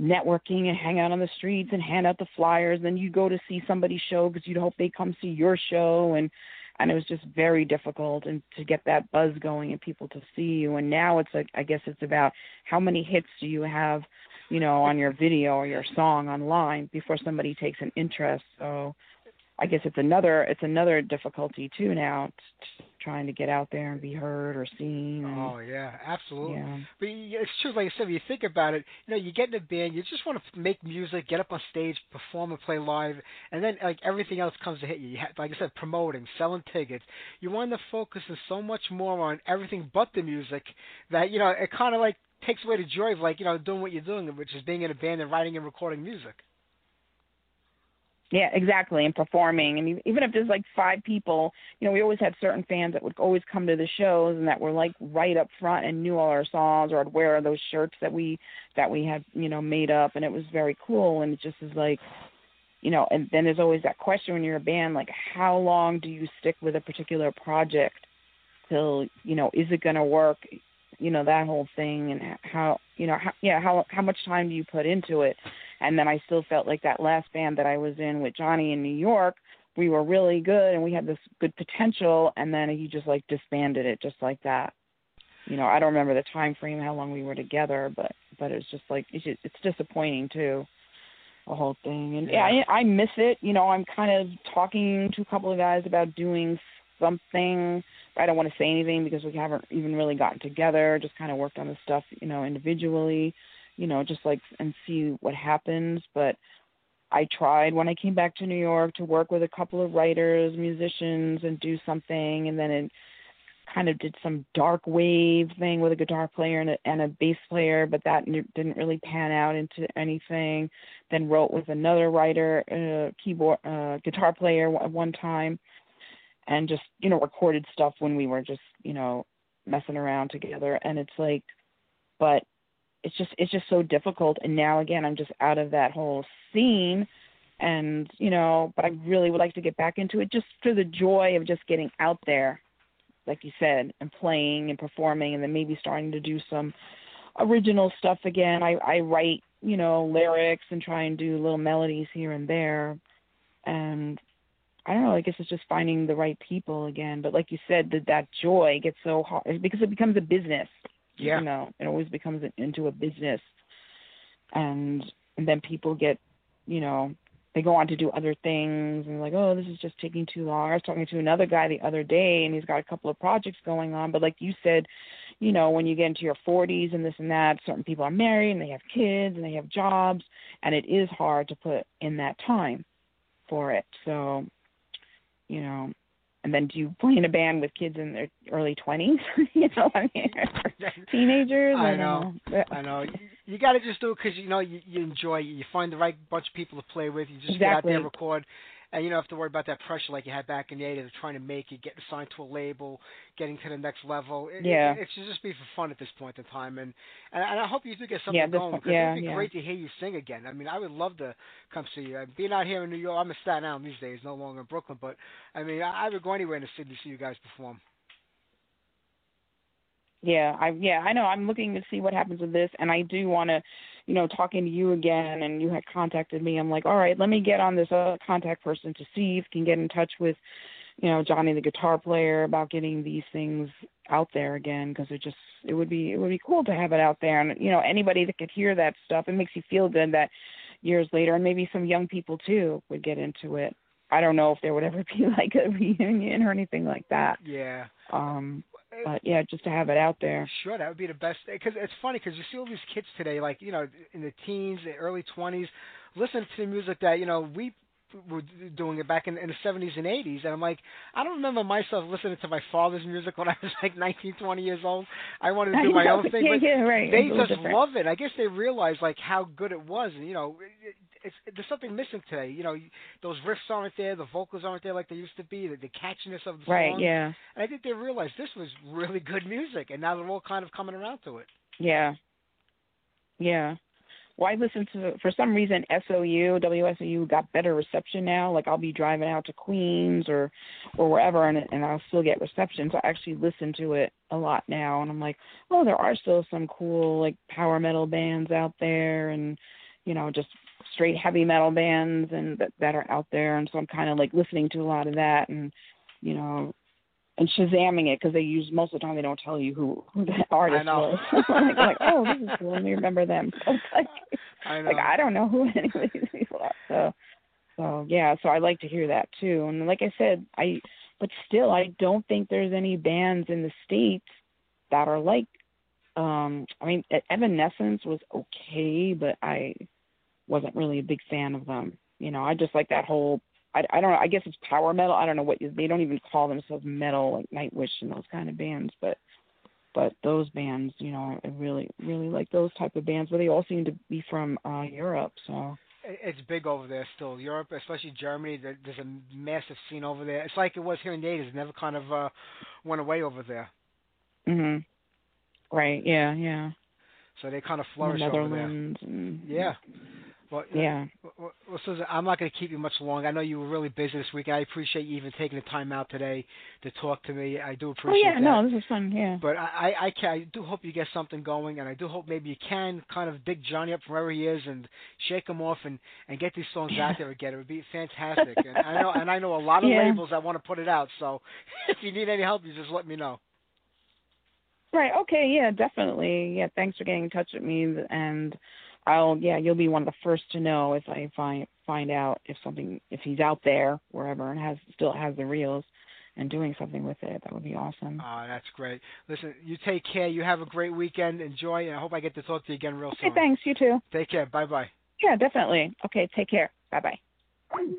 networking and hang out on the streets and hand out the flyers. Then you go to see somebody's show because you'd hope they come see your show, and and it was just very difficult and to get that buzz going and people to see you. And now it's like I guess it's about how many hits do you have, you know, on your video or your song online before somebody takes an interest. So I guess it's another it's another difficulty too now, t- trying to get out there and be heard or seen. And, Oh yeah, absolutely. yeah. But it's true, like I said, when you think about it, you know, you get in a band, you just want to make music, get up on stage, perform and play live, and then like everything else comes to hit you. you have, like I said, promoting, selling tickets. You want to focus so much more on everything but the music that you know it kind of like takes away the joy of like you know doing what you're doing, which is being in a band and writing and recording music. Yeah, exactly, and performing, and even if there's like five people, you know, we always had certain fans that would always come to the shows and that were like right up front and knew all our songs, or would wear those shirts that we that we had, you know, made up, and it was very cool. And it just is like, you know, and then there's always that question when you're a band, like, how long do you stick with a particular project till, you know, is it going to work? You know, that whole thing, and how, you know, how, yeah, how how much time do you put into it? And then I still felt like that last band that I was in with Johnny in New York, we were really good and we had this good potential, and then he just like disbanded it just like that. You know, I don't remember the time frame how long we were together, but but it's just like it's just, it's disappointing too, the whole thing. And yeah, I, I miss it. You know, I'm kind of talking to a couple of guys about doing something. I don't want to say anything because we haven't even really gotten together. Just kind of worked on the stuff, you know, individually you know, just like and see what happens. But I tried when I came back to New York to work with a couple of writers, musicians, and do something, and then it kind of did some dark wave thing with a guitar player and a, and a bass player, but that didn't really pan out into anything. Then wrote with another writer, uh, keyboard, uh, guitar player at one time, and just you know recorded stuff when we were just you know messing around together. And it's like, but it's just it's just so difficult. And now again i'm just out of that whole scene. And you know but i really would like to get back into it just for the joy of just getting out there like you said and playing and performing and then maybe starting to do some original stuff again. I i write you know lyrics and try and do little melodies here and there. And i don't know i guess it's just finding the right people again. But like you said that that joy gets so hard because it becomes a business Yeah. you know it always becomes an, into a business. And and then people get you know they go on to do other things and like oh this is just taking too long. I was talking to another guy the other day and he's got a couple of projects going on. But like you said you know when you get into your 40s and this and that certain people are married and they have kids and they have jobs and it is hard to put in that time for it. So you know and then do you play in a band with kids in their early 20s you know i mean teenagers I know. know. I know. You, you got to just do it because you know you, you enjoy. it. You find the right bunch of people to play with. You just get out there, Exactly. record, and you don't have to worry about that pressure like you had back in the '80s of trying to make it, getting signed to a label, getting to the next level. It, Yeah. It, it should just be for fun at this point in time, and and, and I hope you do get something Yeah, going because yeah, it'd be yeah. great to hear you sing again. I mean, I would love to come see you. Being out here in New York, I'm in Staten Island these days, no longer in Brooklyn, but I mean, I, I would go anywhere in the city to see you guys perform. Yeah, I yeah, I know. I'm looking to see what happens with this, and I do want to, you know, talking to you again and you had contacted me, I'm like, all right, let me get on this other contact person to see if can get in touch with, you know, Johnny the guitar player about getting these things out there again because it just it would be it would be cool to have it out there. And you know anybody that could hear that stuff it makes you feel good that years later and maybe some young people too would get into it. I don't know if there would ever be like a reunion or anything like that. Yeah. um but yeah just to have it out there Sure, that would be the best. Because it's funny because you see all these kids today, like you know, in the teens, the early twenties, listening to the music that you know we were doing it back in, in the seventies and eighties, and I'm like, I don't remember myself listening to my father's music when I was like 19, 20 years old. I wanted to do my own thing, yeah, but yeah, right. they It's a little just different. love it. I guess they realize like how good it was, and you know, it's there's something missing today. You know, those riffs aren't there, the vocals aren't there like they used to be, the, the catchiness of the right songs. yeah And I think they realized this was really good music, and now they're all kind of coming around to it. Yeah. Yeah. Well, I listen to for some reason SOU WSOU got better reception now. Like I'll be driving out to Queens or or wherever, and and I'll still get reception. So I actually listen to it a lot now, and I'm like, oh, there are still some cool like power metal bands out there, and you know just straight heavy metal bands and that that are out there. And so I'm kind of like listening to a lot of that, and you know and shazamming it because they use most of the time they don't tell you who who the artist was. like, like, oh, this is cool. Let me remember them. So like, I know. like I don't know who any of these people are. So, so yeah. So I like to hear that too. And like I said, I, but still, I don't think there's any bands in the states that are like. Um, I mean, Evanescence was okay, but I wasn't really a big fan of them. You know, I just like that whole I, I don't know. I guess it's power metal. I don't know what they don't even call themselves metal like Nightwish and those kind of bands, but but those bands, you know, I really really like those type of bands. But they all seem to be from uh Europe, so It's big over there still. Europe, especially Germany, there's a massive scene over there. It's like it was here in the 80s. It never kind of uh, went away over there. mhm. Right, yeah, yeah. So they kind of The flourish over there. Netherlands and Yeah. Well, Yeah. Well, well, Suzanne, I'm not going to keep you much longer. I know you were really busy this week. I appreciate you even taking the time out today to talk to me. I do appreciate. Oh yeah, that. no, this is fun, yeah. But I, I, I, can, I do hope you get something going, and I do hope maybe you can kind of dig Johnny up from wherever he is and shake him off and and get these songs out there again. It would be fantastic. and I know, and I know a lot of Yeah. labels that want to put it out. So if you need any help, you just let me know. Right. Okay. Yeah. Definitely. Yeah. Thanks for getting in touch with me, and I'll. Yeah, you'll be one of the first to know if I find find out if something if he's out there wherever and has still has the reels and doing something with it. That would be awesome. Uh, that's great. Listen, you take care. You have a great weekend. Enjoy, and I hope I get to talk to you again real Okay. soon. Thanks. You too. Take care. Bye bye. Yeah. Definitely. Okay. Take care. Bye bye.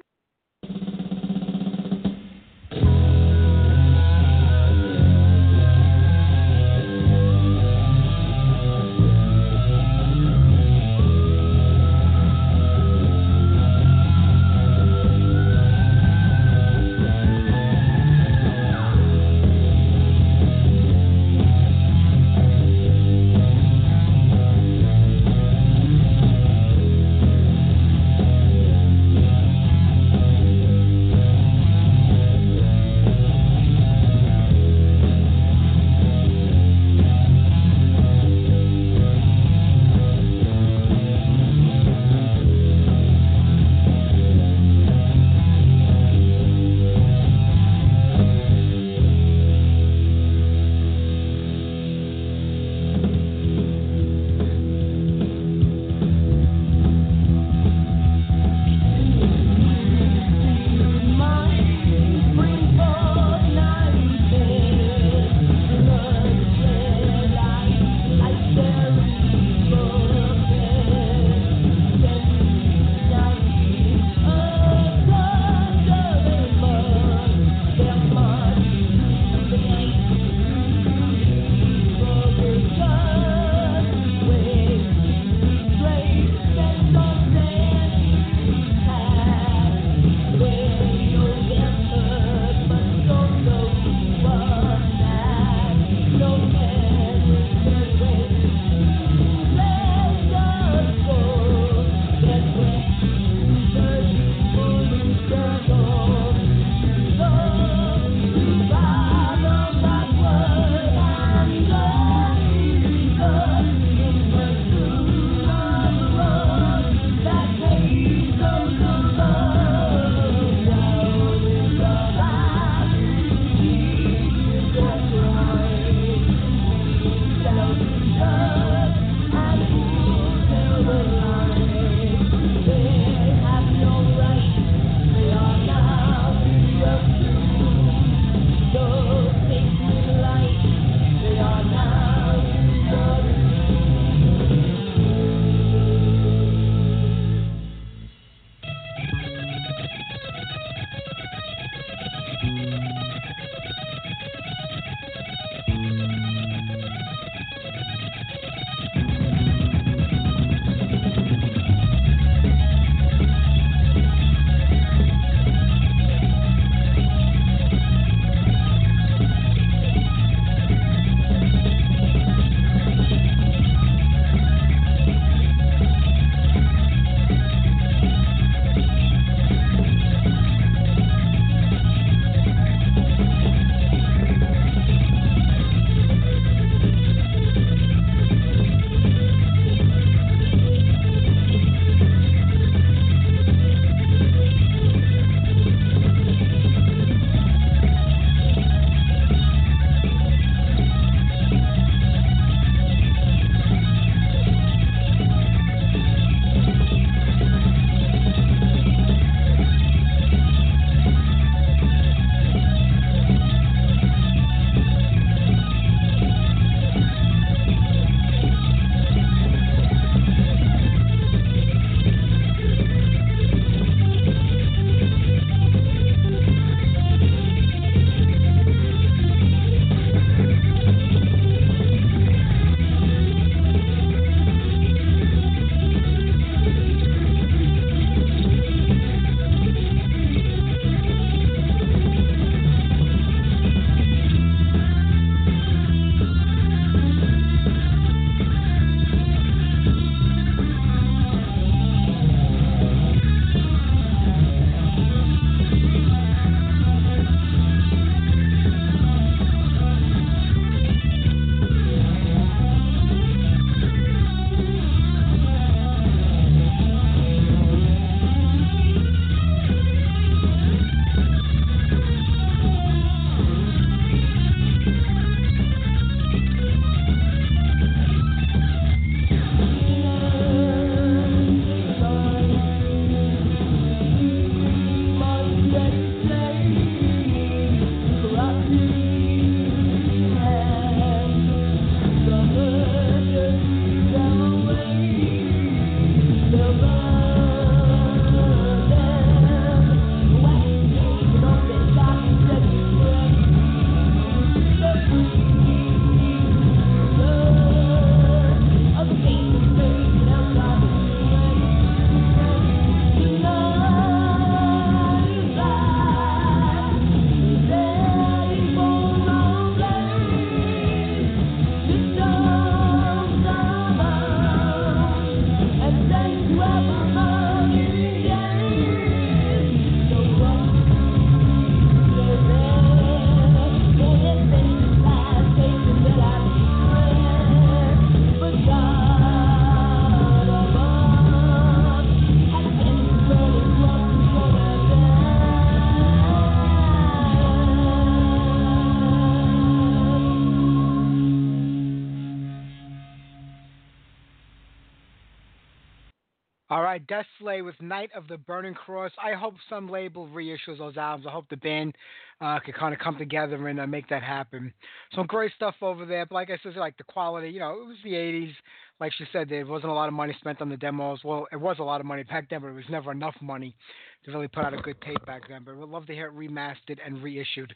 By Deathslayer with Night of the Burning Cross. I hope some label reissues those albums. I hope the band uh, could kind of come together and uh, make that happen. Some great stuff over there. But like I said, like the quality, you know, it was the 80s. Like she said, there wasn't a lot of money spent on the demos. Well, it was a lot of money back then, but it was never enough money to really put out a good tape back then. But we'd love to hear it remastered and reissued.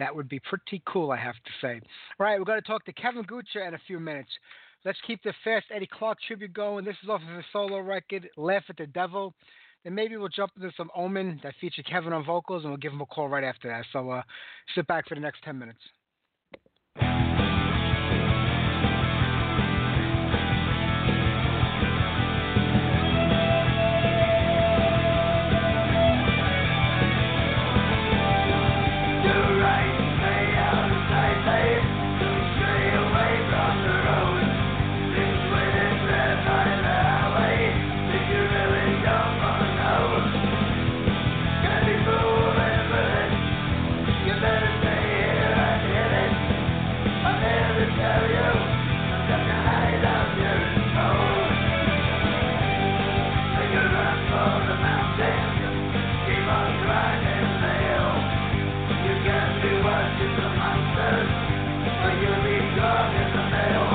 That would be pretty cool, I have to say. All right, we're going to talk to Kevin Goocher in a few minutes. Let's keep the Fast Eddie Clarke tribute going. This is off of his solo record, Laugh at the Devil. Then maybe we'll jump into some Omen that feature Kevin on vocals, and we'll give him a call right after that. So uh, sit back for the next 10 minutes. All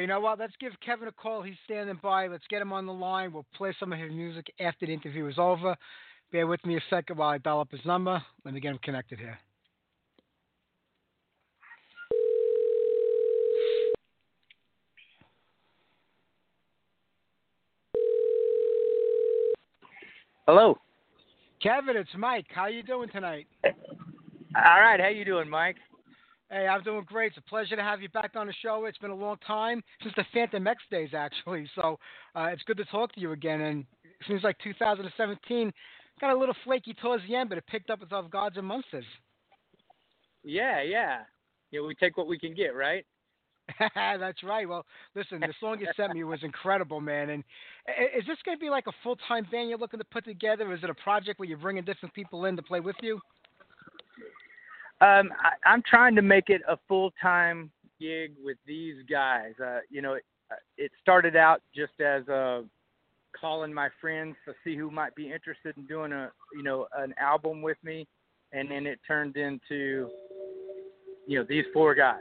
right, you know what? Let's give Kevin a call. He's standing by. Let's get him on the line. We'll play some of his music after the interview is over. Bear with me a second while I dial up his number. Let me get him connected here. Hello. Kevin, it's Mike. How you doing tonight? All right, how you doing, Mike? Hey, I'm doing great. It's a pleasure to have you back on the show. It's been a long time since the Phantom X days, actually. So uh, it's good to talk to you again. And it seems like 2017 got a little flaky towards the end, but it picked up with of Gods and Monsters. Yeah, yeah. Yeah, we take what we can get, right? That's right. Well, listen, the song you sent me was incredible, man. And is this going to be like a full time band you're looking to put together? Or is it a project where you're bringing different people in to play with you? Um, I, I'm trying to make it a full time gig with these guys. Uh, you know, it, uh, it started out just as uh, calling my friends to see who might be interested in doing a, you know, an album with me, and then it turned into, you know, these four guys.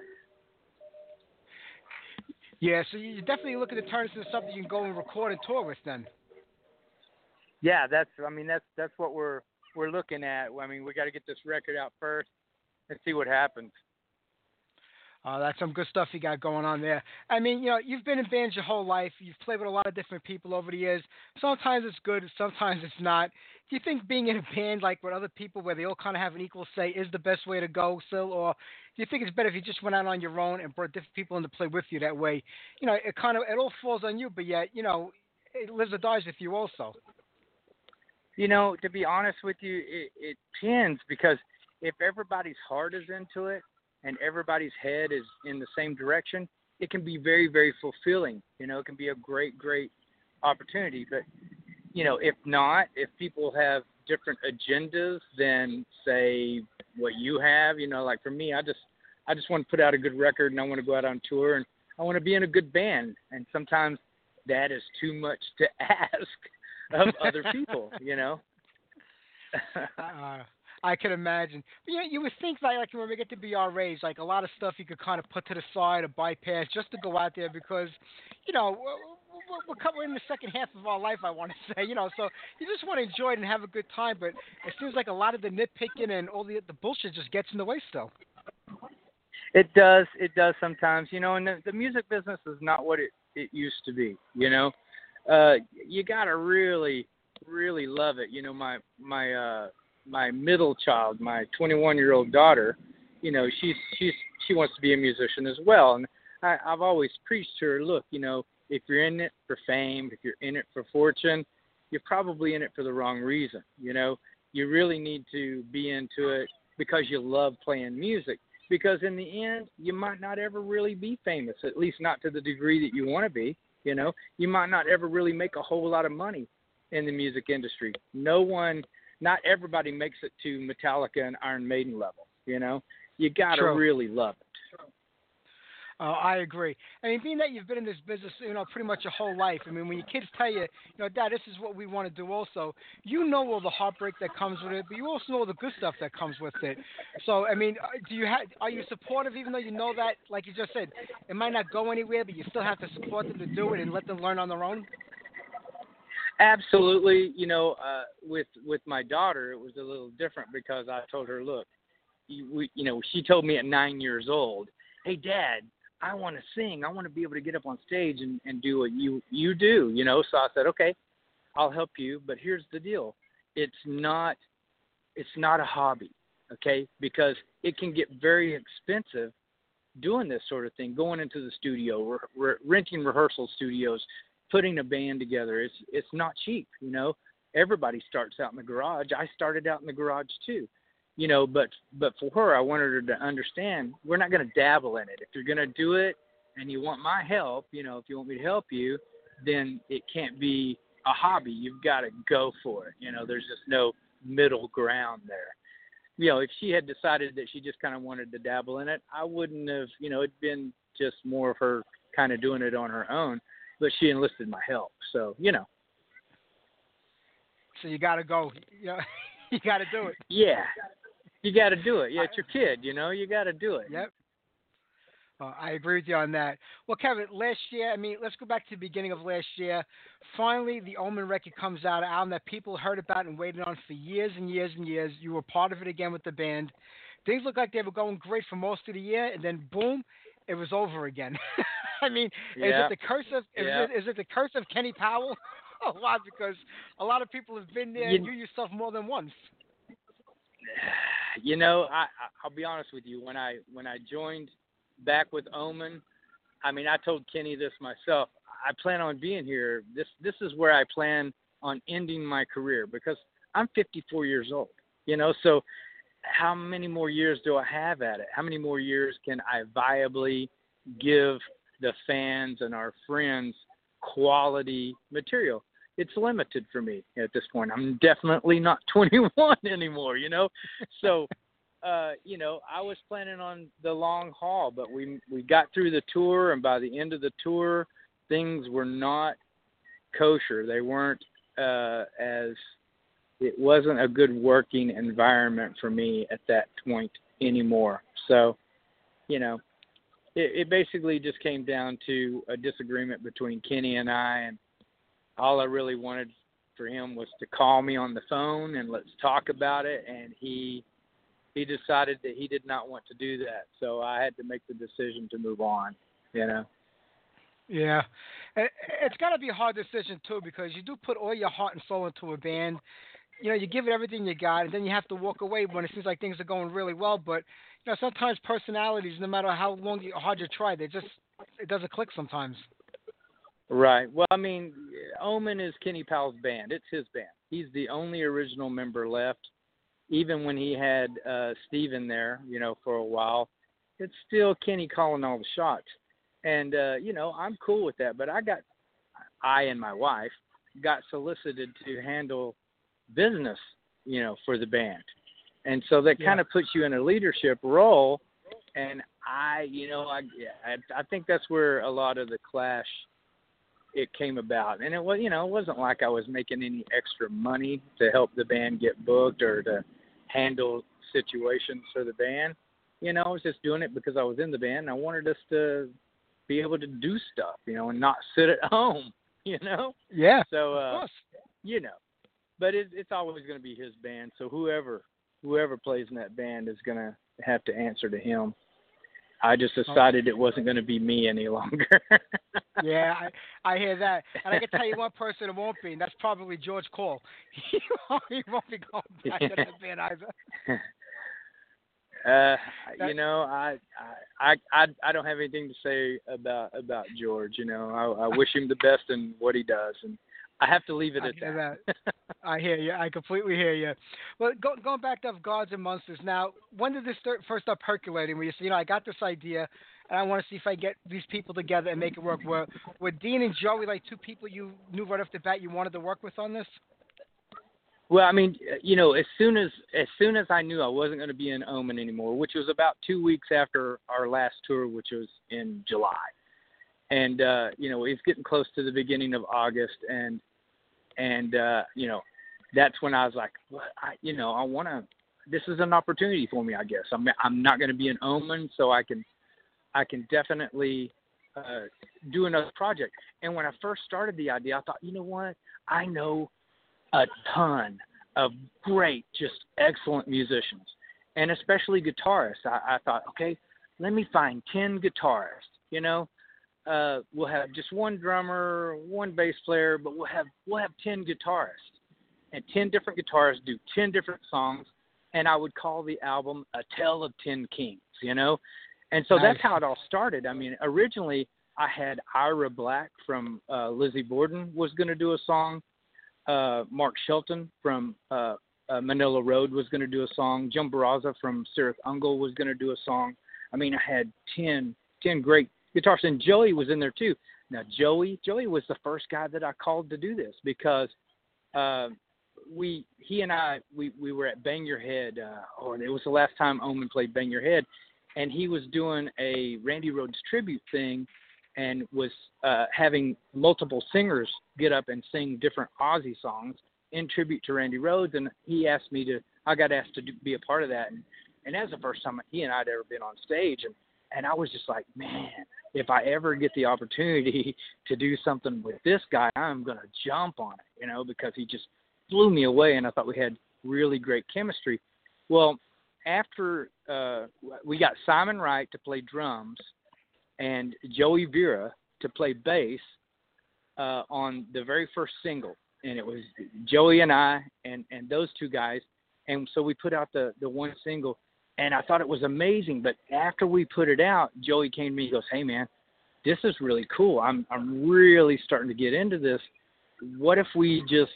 Yeah, so you're definitely looking to turn this into something you can go and record and tour with then. Yeah, that's. I mean, that's that's what we're we're looking at. I mean, we got to get this record out first and see what happens. Uh, that's some good stuff you got going on there. I mean, you know, you've been in bands your whole life. You've played with a lot of different people over the years. Sometimes it's good, sometimes it's not. Do you think being in a band like with other people where they all kind of have an equal say is the best way to go still? Or do you think it's better if you just went out on your own and brought different people in to play with you that way? You know, it kind of, it all falls on you, but yet, you know, it lives or dies with you also. You know, to be honest with you, it, it depends because if everybody's heart is into it and everybody's head is in the same direction, it can be very, very fulfilling. You know, it can be a great, great opportunity. But, you know, if not, if people have different agendas than say what you have, you know, like for me, I just I just want to put out a good record and I want to go out on tour and I want to be in a good band. And sometimes that is too much to ask of other people, you know. uh, I can imagine. But, you know, you would think that, like, when we get to be our age, like, a lot of stuff you could kind of put to the side or bypass just to go out there because, you know, we're, we're, the second half of our life, I want to say, you know, so you just want to enjoy it and have a good time. But it seems like a lot of the nitpicking and all the, the bullshit just gets in the way still. It does. It does sometimes, you know. And the, the music business is not what it it used to be. You know, uh, you gotta really, really love it. You know, my my uh, my middle child, my 21 year old daughter, you know, she's she's she wants to be a musician as well. And I, I've always preached to her, look, you know, if you're in it for fame, if you're in it for fortune, you're probably in it for the wrong reason. You know, you really need to be into it because you love playing music because in the end you might not ever really be famous at least not to the degree that you want to be you know you might not ever really make a whole lot of money in the music industry no one not everybody makes it to metallica and iron maiden level you know you got to True. really love it Uh, I agree. I mean, being that you've been in this business, you know, pretty much your whole life. I mean, when your kids tell you, you know, Dad, this is what we want to do. Also, you know all the heartbreak that comes with it, but you also know all the good stuff that comes with it. So, I mean, uh, do you have? Are you supportive, even though you know that, like you just said, it might not go anywhere, but you still have to support them to do it and let them learn on their own? Absolutely. You know, uh, with with my daughter, it was a little different because I told her, look, you, we, you know, she told me at nine years old, hey, Dad, I want to sing. I want to be able to get up on stage and and do what you you do. You know, so I said, okay, I'll help you, but here's the deal, it's not it's not a hobby, okay? Because it can get very expensive doing this sort of thing, going into the studio, re- re- renting rehearsal studios, putting a band together. It's it's not cheap, you know. Everybody starts out in the garage. I started out in the garage too, you know. But but for her, I wanted her to understand we're not going to dabble in it. If you're going to do it and you want my help, you know, if you want me to help you, then it can't be a hobby. You've got to go for it. You know, there's just no middle ground there. You know, if she had decided that she just kind of wanted to dabble in it, I wouldn't have. You know, it'd been just more of her kind of doing it on her own but she enlisted my help. So you know. So you got to go. You know, you got to do it. Yeah, you got to do it. Yeah, it's your kid. You know, you got to do it. Yep. Uh, I agree with you on that. Well, Kevin, last year, I mean, let's go back to the beginning of last year. Finally, the Omen record comes out, an album that people heard about and waited on for years and years and years. You were part of it again with the band. Things looked like they were going great for most of the year, and then boom, it was over again. I mean, Yeah. is it the curse of is, Yeah. it, is it the curse of Kenny Powell? Oh, a lot because a lot of people have been there. You- You yourself more than once. you know, I, I I'll be honest with you. When I when I joined back with Omen, I mean, I told Kenny this myself. I plan on being here. This this is where I plan on ending my career because I'm 54 years old. You know, so how many more years do I have at it? How many more years can I viably give the fans and our friends quality material? It's limited for me at this point. I'm definitely not 21 anymore, you know. So, uh, you know, I was planning on the long haul, but we we got through the tour, and by the end of the tour, things were not kosher. They weren't uh, as it wasn't a good working environment for me at that point anymore. So, you know, it, it basically just came down to a disagreement between Kenny and I, and all I really wanted for him was to call me on the phone and let's talk about it. And he he decided that he did not want to do that, so I had to make the decision to move on. You know. Yeah, it's got to be a hard decision too because you do put all your heart and soul into a band. You know, you give it everything you got, and then you have to walk away when it seems like things are going really well. But you know, sometimes personalities, no matter how long you, hard you try, they just it doesn't click sometimes. Right. Well, I mean, Omen is Kenny Powell's band. It's his band. He's the only original member left. Even when he had uh Steven there, you know, for a while, it's still Kenny calling all the shots. And uh, you know, I'm cool with that, but I got I and my wife got solicited to handle business, you know, for the band. And so that Yeah. kind of puts you in a leadership role and I, you know, I I, I think that's where a lot of the clash it came about. And it was, you know, it wasn't like I was making any extra money to help the band get booked or to handle situations for the band. You know, I was just doing it because I was in the band. And I wanted us to be able to do stuff, you know, and not sit at home, you know. Yeah, So, of uh, course. you know, but it, it's always going to be his band. So whoever whoever plays in that band is going to have to answer to him. I just decided it wasn't going to be me any longer. Yeah, I, I hear that, and I can tell you one person it won't be, and that's probably George Call. He won't, be going back to that band either. Uh, you know, I, I, I, I don't have anything to say about about George. You know, I, I wish him the best in what he does, and I have to leave it at hear that. I hear you. I completely hear you. Well, go, going back to Gods and Monsters. Now, when did this start, first start percolating? Where you say, you know, I got this idea, and I want to see if I get these people together and make it work. Were, were Deen and Joey like two people you knew right off the bat you wanted to work with on this? Well, I mean, you know, as soon as as soon as I knew I wasn't going to be in Omen anymore, which was about two weeks after our last tour, which was in July, and uh, you know, it's getting close to the beginning of August, and and uh, you know, that's when I was like, well, I, you know, I want to. This is an opportunity for me, I guess. I'm I'm not going to be an Omen, so I can I can definitely uh, do another project. And when I first started the idea, I thought, you know what, I know a ton of great, just excellent musicians, and especially guitarists. I, I thought, okay, let me find ten guitarists. You know, uh, we'll have just one drummer, one bass player, but we'll have we'll have ten guitarists, and ten different guitarists do ten different songs, and I would call the album "A Tale of Ten Kings." You know, and so that's how it all started. I mean, originally I had Ira Black from uh, Lizzy Borden was going to do a song uh, Mark Shelton from uh, uh, Manilla Road was going to do a song. Jim Barraza from Cirith Ungol was going to do a song. I mean, I had 10, 10 great guitarists, and Joey was in there too. Now, Joey, Joey was the first guy that I called to do this because uh, we, he and I, we, we were at Bang Your Head, uh, or it was the last time Omen played Bang Your Head, and he was doing a Randy Rhoads tribute thing and was uh, having multiple singers get up and sing different Ozzy songs in tribute to Randy Rhoads, and he asked me to. I got asked to do, be a part of that, and and that was the first time he and I'd ever been on stage, and and I was just like, man, if I ever get the opportunity to do something with this guy, I'm gonna jump on it, you know, because he just blew me away, and I thought we had really great chemistry. Well, after uh, we got Simon Wright to play drums and Joey Vera to play bass uh, on the very first single, and it was Joey and I and and those two guys, and so we put out the the one single, and I thought it was amazing. But after we put it out, Joey came to me. He goes, "Hey man, this is really cool. I'm I'm really starting to get into this. What if we just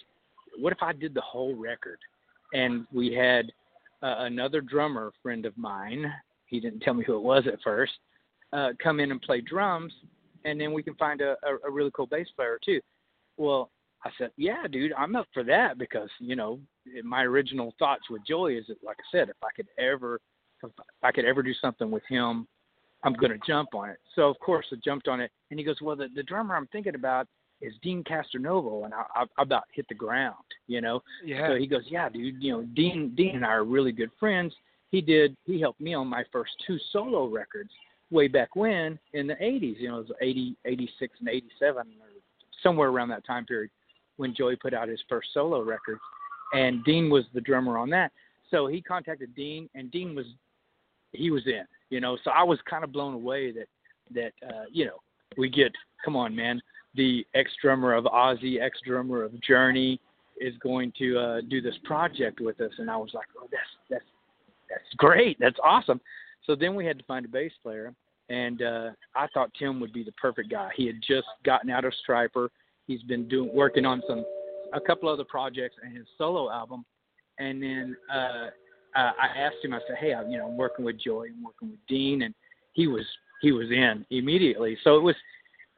what if I did the whole record?" And we had uh, another drummer friend of mine. He didn't tell me who it was at first. Uh, come in and play drums, and then we can find a, a, a really cool bass player too. Well, I said, yeah, dude, I'm up for that because you know my original thoughts with Joey is that, like I said, if I could ever, if I could ever do something with him, I'm going to jump on it. So of course I jumped on it, and he goes, well, the, the drummer I'm thinking about is Deen Castronovo, and I, I, I about hit the ground, you know. Yeah. So he goes, yeah, dude, you know, Deen, Deen and I are really good friends. He did, he helped me on my first two solo records way back when in the 80s, you know, it was 80, 86 and 87 or somewhere around that time period when Joey put out his first solo record, and Deen was the drummer on that. So he contacted Deen, and Deen was he was in, you know. So I was kind of blown away that that uh, you know we get come on man, the ex drummer of Ozzy, ex drummer of Journey is going to uh, do this project with us, and I was like, oh, that's that's that's great, that's awesome. So then we had to find a bass player, and uh, I thought Tim would be the perfect guy. He had just gotten out of Stryper He's been doing working on some a couple other projects and his solo album. And then uh, uh, I asked him. I said, "Hey, I, you know, I'm working with Joy. I'm working with Deen," and he was he was in immediately. So it was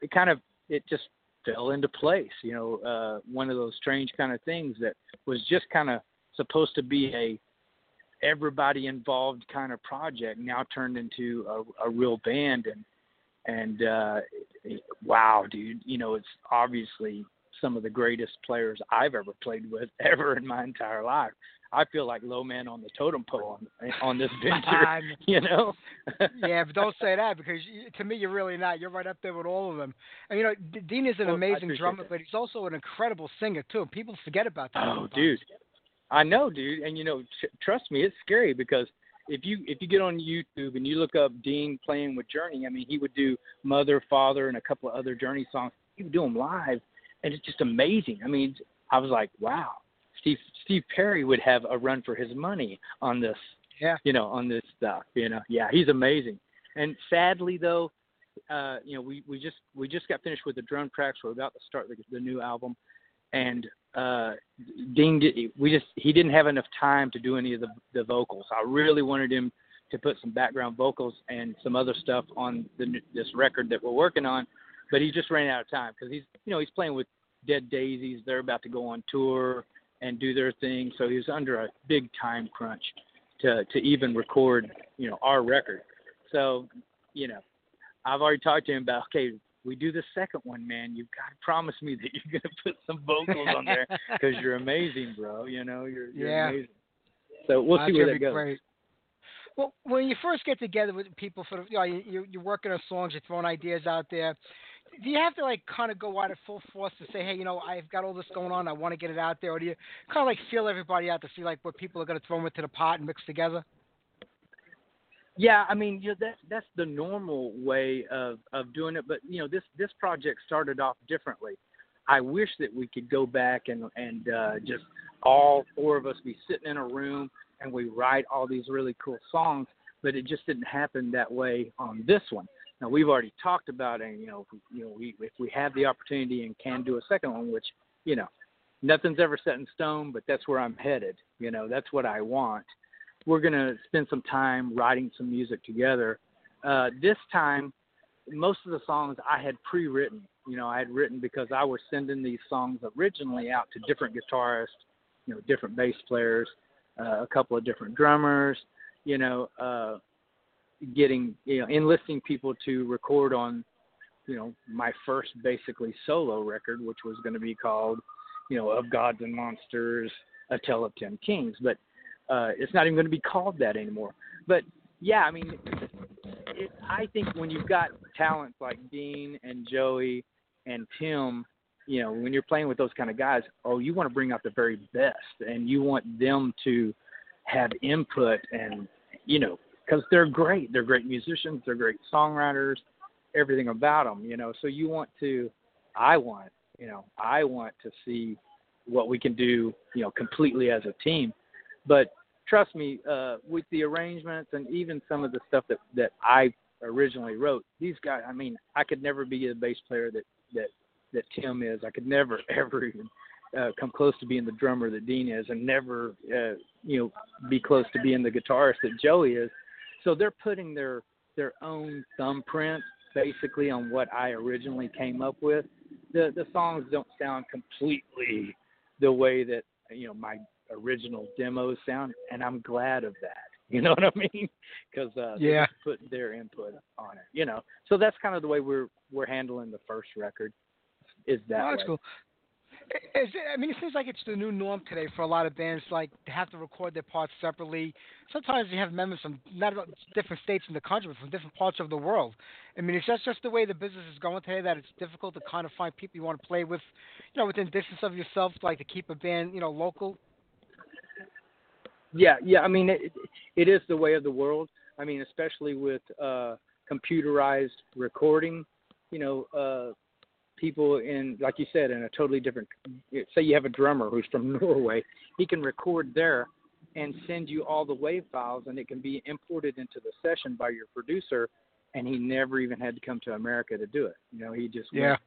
it kind of it just fell into place. You know, uh, one of those strange kind of things that was just kind of supposed to be a everybody involved kind of project now turned into a, a real band and and uh, wow, dude, you know, it's obviously some of the greatest players I've ever played with ever in my entire life. I feel like low man on the totem pole on, on this venture, you know. yeah, but don't say that because you, to me you're really not. You're right up there with all of them. And you know, D- Deen is an well, amazing drummer, that. but he's also an incredible singer too. People forget about that. Oh, dude, I know, dude. And you know, tr- trust me, it's scary because if you if you get on YouTube and you look up Deen playing with Journey, I mean, he would do Mother, Father, and a couple of other Journey songs. He would do them live, and it's just amazing. I mean, I was like, wow, Steve Steve Perry would have a run for his money on this. Yeah. You know, on this stuff. You know, yeah, he's amazing. And sadly, though, uh, you know, we we just we just got finished with the drum tracks. We're about to start the, the new album, and uh, Deen did, we just he didn't have enough time to do any of the the vocals. I really wanted him to put some background vocals and some other stuff on the, this record that we're working on, but he just ran out of time because he's you know he's playing with Dead Daisies. They're about to go on tour and do their thing, so he was under a big time crunch to to even record you know our record. So you know I've already talked to him about okay we do the second one, man, you've got to promise me that you're gonna put some vocals on there because you're amazing, bro. You know, you're, you're yeah. amazing. So we'll That's see where that goes. Great. Well, when you first get together with people for the, you know, you, you're working on songs, you're throwing ideas out there. Do you have to like kind of go out at full force to say, hey, you know, I've got all this going on, I want to get it out there, or do you kind of like feel everybody out to see like what people are going to throw into the pot and mix together? Yeah, I mean, you know, that's that's the normal way of of doing it. But you know, this this project started off differently. I wish that we could go back and and uh, just all four of us be sitting in a room and we write all these really cool songs. But it just didn't happen that way on this one. Now we've already talked about. And, you know, if, you know, we, if we have the opportunity and can do a second one, which you know, nothing's ever set in stone, but that's where I'm headed. You know, that's what I want we're to spend some time writing some music together. Uh, this time, most of the songs I had pre-written. You know, I had written because I was sending these songs originally out to different guitarists, you know, different bass players, uh, a couple of different drummers. You know, uh, getting you know enlisting people to record on, you know, my first basically solo record, which was going to be called, you know, of Gods and Monsters, A Tale of Ten Kings. But uh, it's not even going to be called that anymore. But yeah, I mean, it, I think when you've got talents like Deen and Joey and Tim, you know, when you're playing with those kind of guys, oh, you want to bring out the very best, and you want them to have input, and you know, because they're great, they're great musicians, they're great songwriters, everything about them, you know. So you want to, I want, you know, I want to see what we can do, you know, completely as a team. But trust me, uh, with the arrangements and even some of the stuff that that I originally wrote, these guys. I mean, I could never be the bass player that that that Tim is. I could never ever even uh, come close to being the drummer that Deen is, and never uh, you know be close to being the guitarist that Joey is. So they're putting their their own thumbprint basically on what I originally came up with. The the songs don't sound completely the way that you know my original demos sound, and I'm glad of that. You know what I mean? Because uh, Yeah. put their input on it. You know, so that's kind of the way we're we're handling the first record. Is that Oh, that's way. cool. Is it, I mean, it seems like it's the new norm today for a lot of bands. Like they have to record their parts separately. Sometimes you have members from not different states in the country, but from different parts of the world. I mean, it's that just the way the business is going today? That it's difficult to kind of find people you want to play with, you know, within distance of yourself, like to keep a band, you know, local. Yeah, yeah. I mean, it, it is the way of the world. I mean, especially with uh, computerized recording. You know, uh, people in, like you said, in a totally different. Say you have a drummer who's from Norway, he can record there and send you all the wave files, and it can be imported into the session by your producer. And he never even had to come to America to do it. You know, he just went,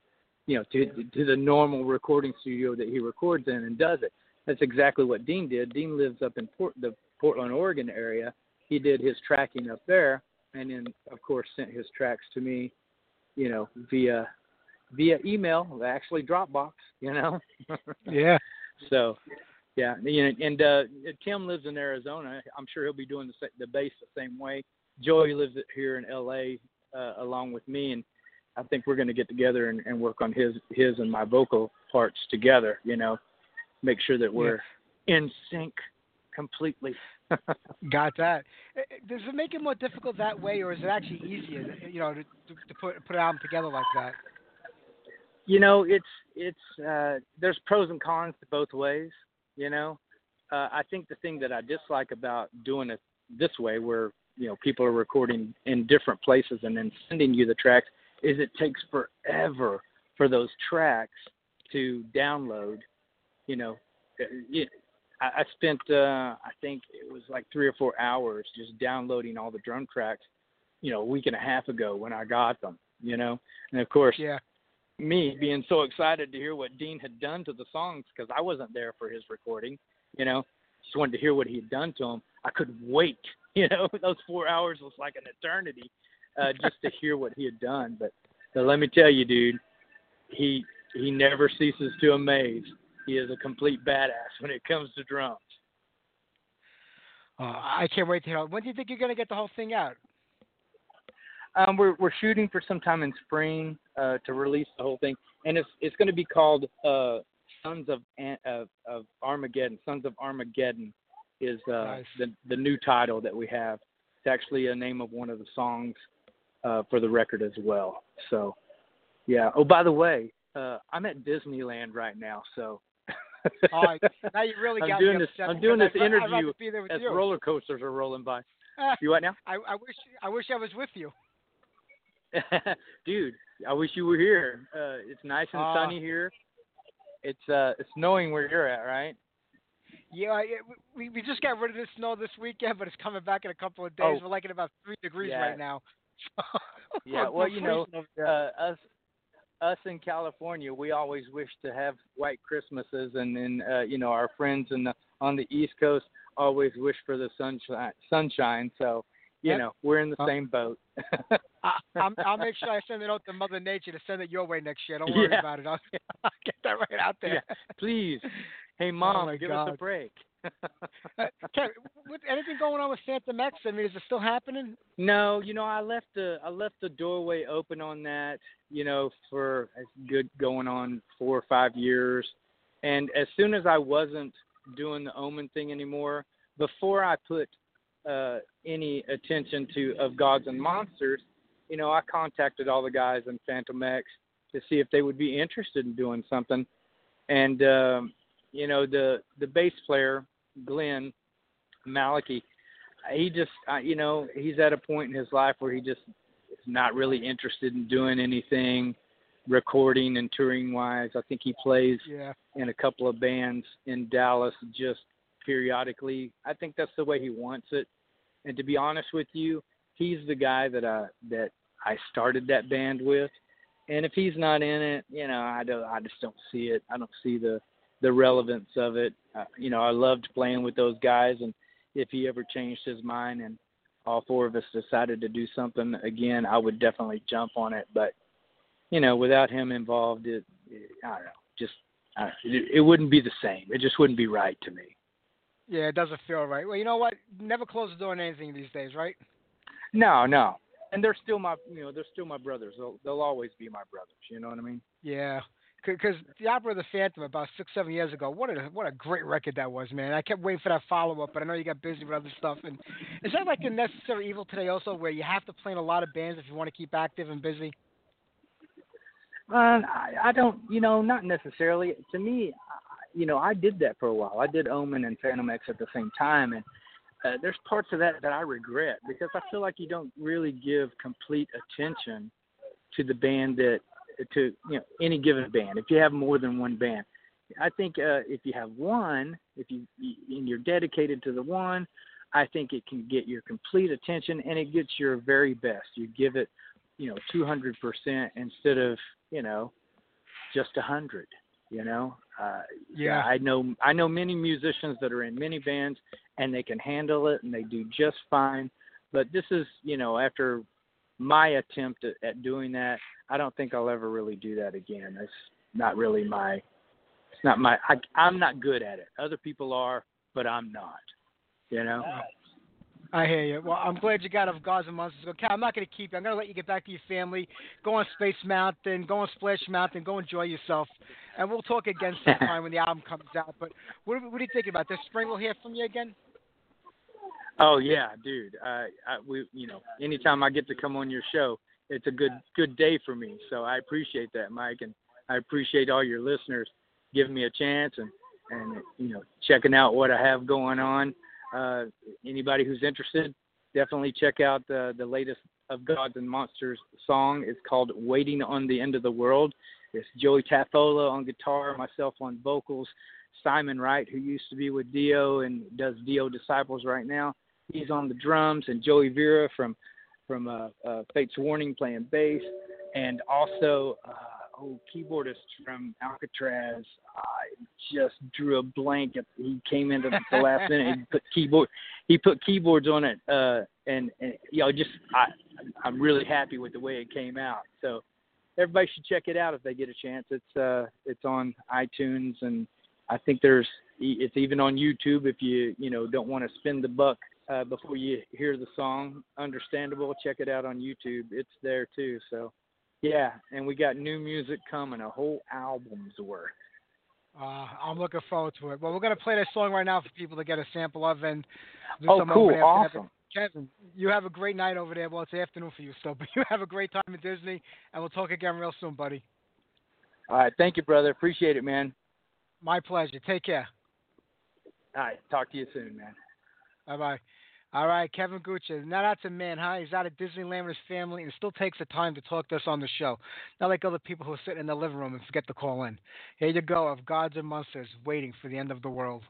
you know, to to the normal recording studio that he records in and does it. That's exactly what Deen did. Deen lives up in Port, the Portland, Oregon area. He did his tracking up there, and then of course sent his tracks to me, you know, via via email, actually Dropbox, you know. Yeah. so, yeah, you know, and uh, Tim lives in Arizona. I'm sure he'll be doing the the bass the same way. Joey lives here in L.A. Uh, along with me, and I think we're going to get together and, and work on his his and my vocal parts together. You know, make sure that we're in sync completely. Got that. Eh, eh, Does it make it more difficult that way, or is it actually easier, you know, to, to, to put put an album together like that? You know, it's it's uh, there's pros and cons to both ways. You know, uh, I think the thing that I dislike about doing it this way, where you know people are recording in different places and then sending you the tracks, is it takes forever for those tracks to download. You know, Uh, I, I spent uh, I think it was like three or four hours just downloading all the drum tracks. You know, a week and a half ago when I got them. You know, and of course Yeah. Me being so excited to hear what Deen had done to the songs because I wasn't there for his recording. You know, just wanted to hear what he had done to them. I couldn't wait. You know, those four hours was like an eternity uh, just to hear what he had done. But, but let me tell you, dude, he he never ceases to amaze. He is a complete badass when it comes to drums. Uh, I can't wait to hear. When do you think you're gonna get the whole thing out? Um, we're we're shooting for sometime in spring uh, to release the whole thing, and it's it's going to be called uh, Sons of, of of Armageddon. Sons of Armageddon is uh, Nice. the the new title that we have. It's actually a name of one of the songs uh, for the record as well. So, yeah. Oh, by the way, uh, I'm at Disneyland right now, so. Oh, now you really I'm doing me this. I'm doing this rather interview be there with as you. roller coasters are rolling by. You what now? I, I wish I wish I was with you. Dude, I wish you were here. Uh, it's nice and Ah. sunny here. It's uh, it's snowing where you're at, right? Yeah, we we just got rid of the snow this weekend, but it's coming back in a couple of days. Oh. We're like at about three degrees Yeah. right now. Yeah, well, you know, freezing over there. Uh, us us in California, we always wish to have white Christmases, and then uh, you know our friends in the on the East Coast always wish for the sunshine. Sunshine. So you Yep. know we're in the Uh, same boat. I, I'm, I'll make sure I send it out to Mother Nature to send it your way next year. Don't worry Yeah. about it. I'll, I'll get that right out there. Yeah, please. Hey, mom, Oh, give us a break. Uh, Kev, what, anything going on with Phantom X? I mean, is it still happening? No, you know, I left the I left the doorway open on that, you know, for a good going on four or five years. And as soon as I wasn't doing the Omen thing anymore, before I put uh any attention to of Gods and Monsters, you know, I contacted all the guys in Phantom X to see if they would be interested in doing something. And um, you know, the the bass player, Glenn Malachi, he just uh, you know he's at a point in his life where he just is not really interested in doing anything recording and touring wise i think he plays Yeah. in a couple of bands in dallas just periodically. I think that's the way he wants it. And to be honest with you, he's the guy that I that I started that band with. And if he's not in it, you know, I don't I just don't see it. I don't see the the relevance of it. Uh, you know, I loved playing with those guys and if he ever changed his mind and all four of us decided to do something again, I would definitely jump on it, but you know, without him involved, it, it I don't know, just uh, it, it wouldn't be the same. It just wouldn't be right to me. Yeah, it doesn't feel right. Well, you know what? Never close the door on anything these days, right? No, no. And they're still my, you know, they're still my brothers. They'll, they'll always be my brothers. You know what I mean? Yeah. Because the Opera of the Phantom about six, seven years ago, what a what a great record that was, man. I kept waiting for that follow up, but I know you got busy with other stuff. And is that like a necessary evil today, also, where you have to play in a lot of bands if you want to keep active and busy? Uh, I, I don't, you know, not necessarily. To me, you know, I did that for a while. I did Omen and Phantom X at the same time, and uh, there's parts of that that I regret because I feel like you don't really give complete attention to the band that to you know any given band. If you have more than one band, I think uh, if you have one, if you and you're dedicated to the one, I think it can get your complete attention and it gets your very best. You give it, you know, 200% instead of you know just a hundred. You know, uh, Yeah. I know I know many musicians that are in many bands and they can handle it and they do just fine. But this is, you know, after my attempt at, at doing that, I don't think I'll ever really do that again. It's not really my. It's not my. I, I'm not good at it. Other people are, but I'm not. You know. I hear you. Well, I'm glad you got off Gods and Monsters. Okay, I'm not going to keep you. I'm going to let you get back to your family. Go on Space Mountain. Go on Splash Mountain. Go enjoy yourself. And we'll talk again sometime when the album comes out. But what, what are you thinking about this spring? We'll hear from you again. Oh yeah, dude. I, I we you know anytime I get to come on your show, it's a good good day for me. So I appreciate that, Mike, and I appreciate all your listeners giving me a chance and and you know checking out what I have going on. Uh, anybody who's interested, definitely check out the the latest of Gods and Monsters song. It's called "Waiting on the End of the World." It's Joey Tafolla on guitar, myself on vocals, Simon Wright, who used to be with Dio and does Dio Disciples right now. He's on the drums, and Joey Vera from from uh, uh, Fates Warning playing bass, and also uh, keyboardist from Alcatraz. I just drew a blank. He came into the last minute. He put keyboard. He put keyboards on it, uh, and, and you know, just I I'm really happy with the way it came out. So everybody should check it out if they get a chance. It's uh it's on iTunes and I think there's it's even on YouTube if you you know don't want to spend the buck uh, before you hear the song. Understandable. Check it out on YouTube. It's there too. So yeah, and we got new music coming, a whole album's worth. Uh, I'm looking forward to it. Well, we're going to play this song right now for people to get a sample of and do Oh, some cool, awesome. Kevin, you have a great night over there. Well, it's afternoon for you still, but you have a great time at Disney, and we'll talk again real soon, buddy. All right, thank you, brother. Appreciate it, man. My pleasure. Take care. All right, talk to you soon, man. Bye bye. All right, Kevin Goocher. Now that's a man, huh? He's out at Disneyland with his family and still takes the time to talk to us on the show. Not like other people who sit in the living room and forget to call in. Here you go of Gods and Monsters waiting for the end of the world.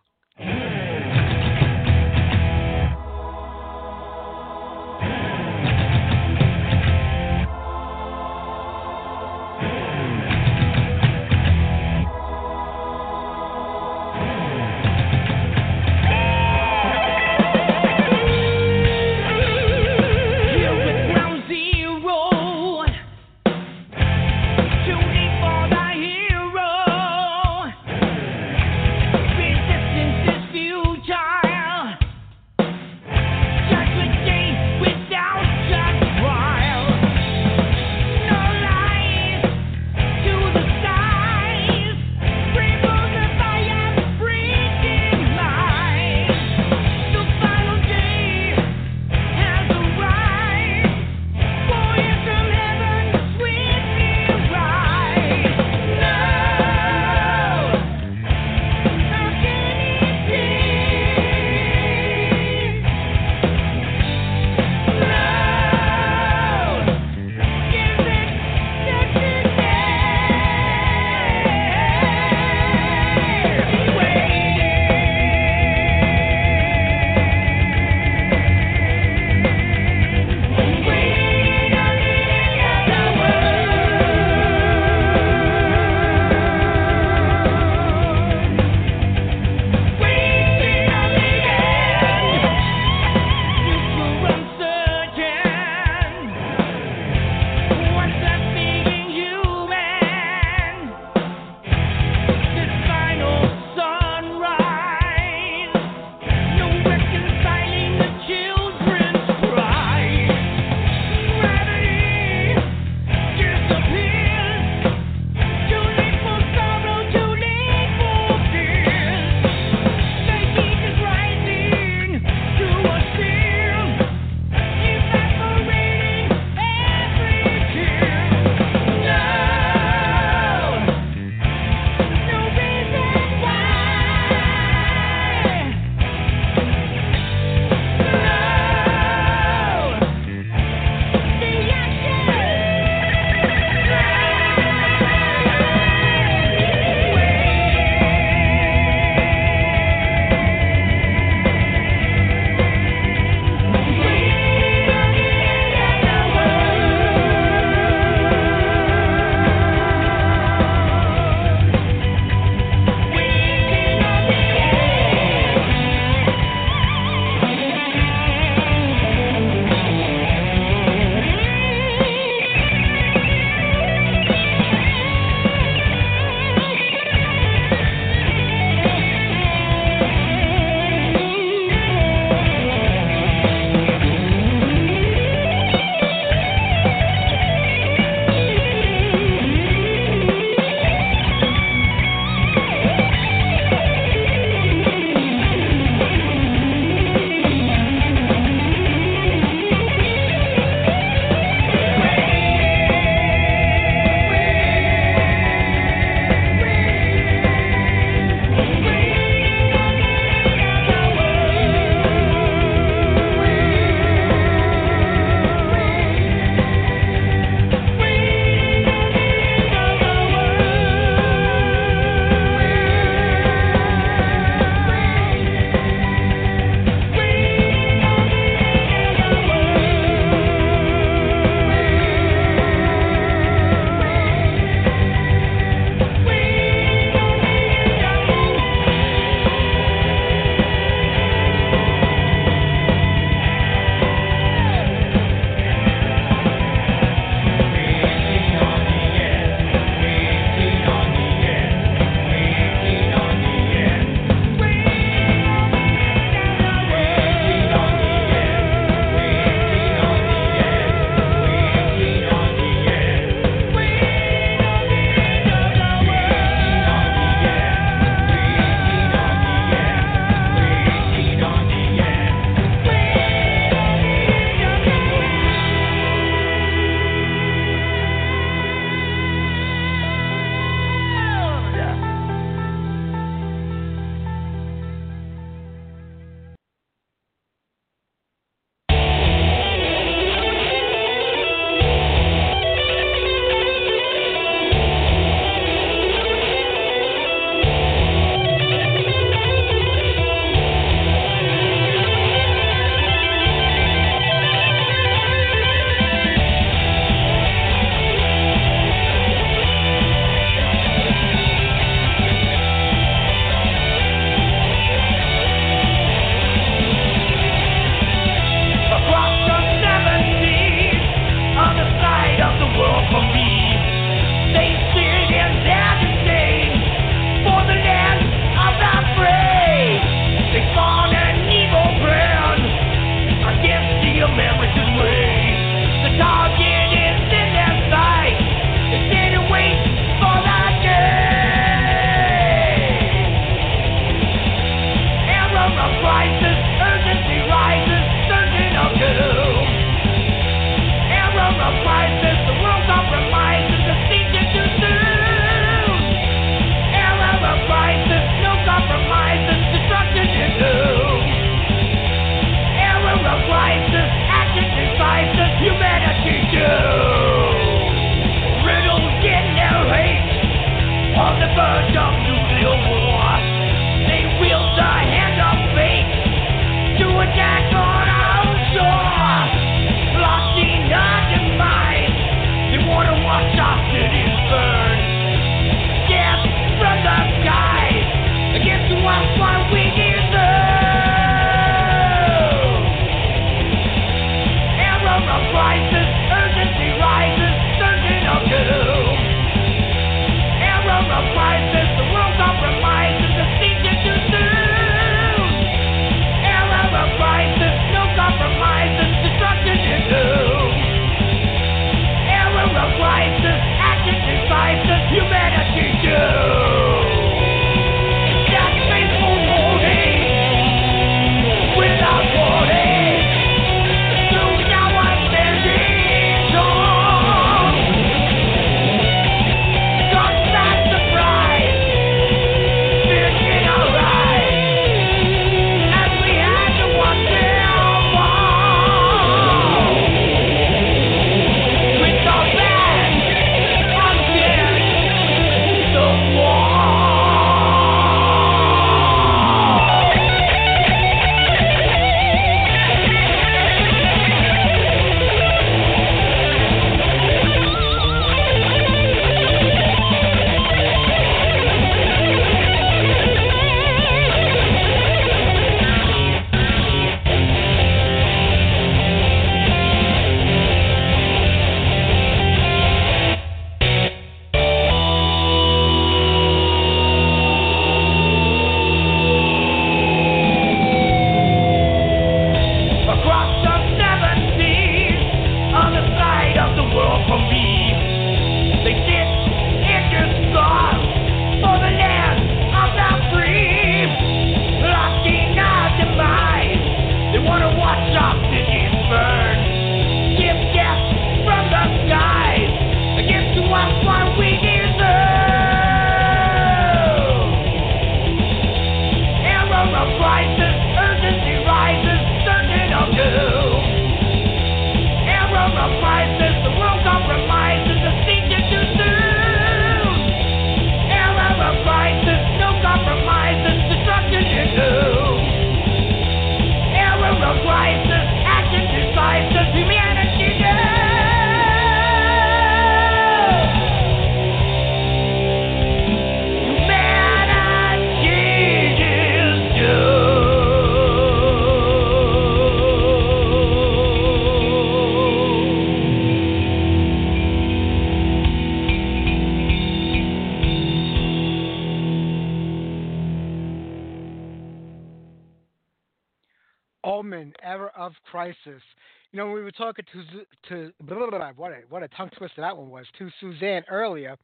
Were talking to to blah, blah, blah, what a what a tongue twister that one was to Suzanne earlier.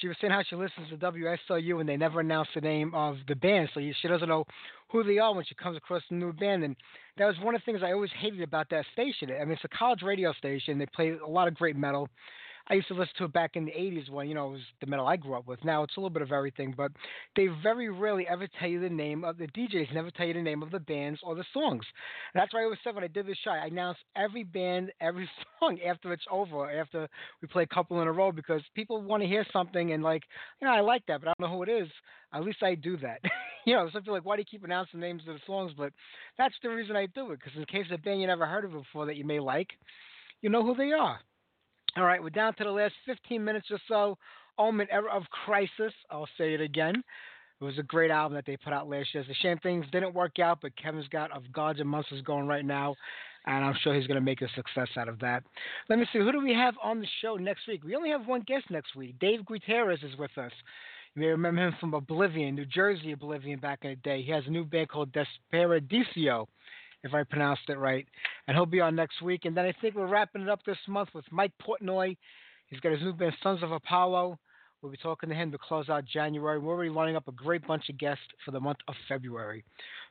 She was saying how she listens to WSOU and they never announce the name of the band, so she doesn't know who they are when she comes across a new band. And that was one of the things I always hated about that station. I mean, it's a college radio station. They play a lot of great metal. I used to listen to it back in the 80s when, you know, it was the metal I grew up with. Now it's a little bit of everything, but they very rarely ever tell you the name of the DJs, never tell you the name of the bands or the songs. And that's why I always said when I did this show, I announce every band, every song after it's over, after we play a couple in a row, because people want to hear something and, like, you know, I like that, but I don't know who it is. At least I do that. you know, some people like, why do you keep announcing the names of the songs? But that's the reason I do it, because in case a band you never heard of before that you may like, you know who they are. All right, we're down to the last 15 minutes or so. Omen Era of Crisis. I'll say it again. It was a great album that they put out last year. It's a shame things didn't work out, but Kevin's got Of Gods and Monsters going right now, and I'm sure he's going to make a success out of that. Let me see. Who do we have on the show next week? We only have one guest next week. Dave Gutierrez is with us. You may remember him from Oblivion, New Jersey Oblivion back in the day. He has a new band called Desperadicio, if I pronounced it right. And he'll be on next week. And then I think we're wrapping it up this month with Mike Portnoy. He's got his new band, Sons of Apollo. We'll be talking to him to close out January. We're already lining up a great bunch of guests for the month of February.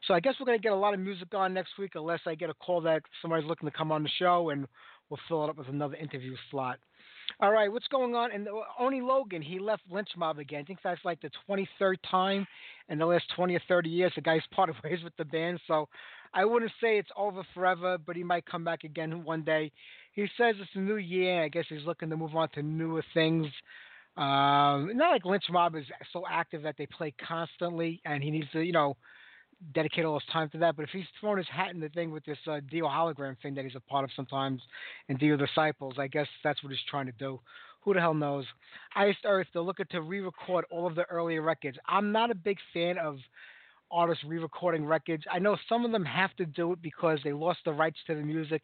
So I guess we're going to get a lot of music on next week, unless I get a call that somebody's looking to come on the show, and we'll fill it up with another interview slot. All right, what's going on? And Oni Logan, he left Lynch Mob again. I think that's like the 23rd time in the last 20 or 30 years the guy's parted ways with the band. So I wouldn't say it's over forever, but he might come back again one day. He says it's a new year. I guess he's looking to move on to newer things. Um, not like Lynch Mob is so active that they play constantly, and he needs to, you know, dedicate all his time to that. But if he's thrown his hat in the thing with this uh, Dio hologram thing that he's a part of sometimes and Dio Disciples, I guess that's what he's trying to do. Who the hell knows? Iced Earth, they're looking to re record all of the earlier records. I'm not a big fan of artists re-recording records. I know some of them have to do it because they lost the rights to the music,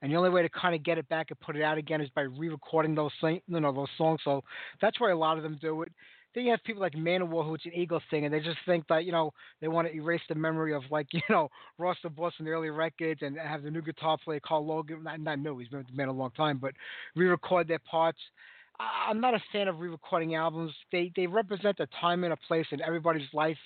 and the only way to kind of get it back and put it out again is by re-recording those you know those songs. So that's why a lot of them do it. Then you have people like Manowar, who it's an ego thing, and they just think that you know they want to erase the memory of like you know Ross the Boss from the early records and have the new guitar player Karl Logan, not, not new, he's been with the band a long time, but re-record their parts. I'm not a fan of re-recording albums. They they represent a time and a place in everybody's life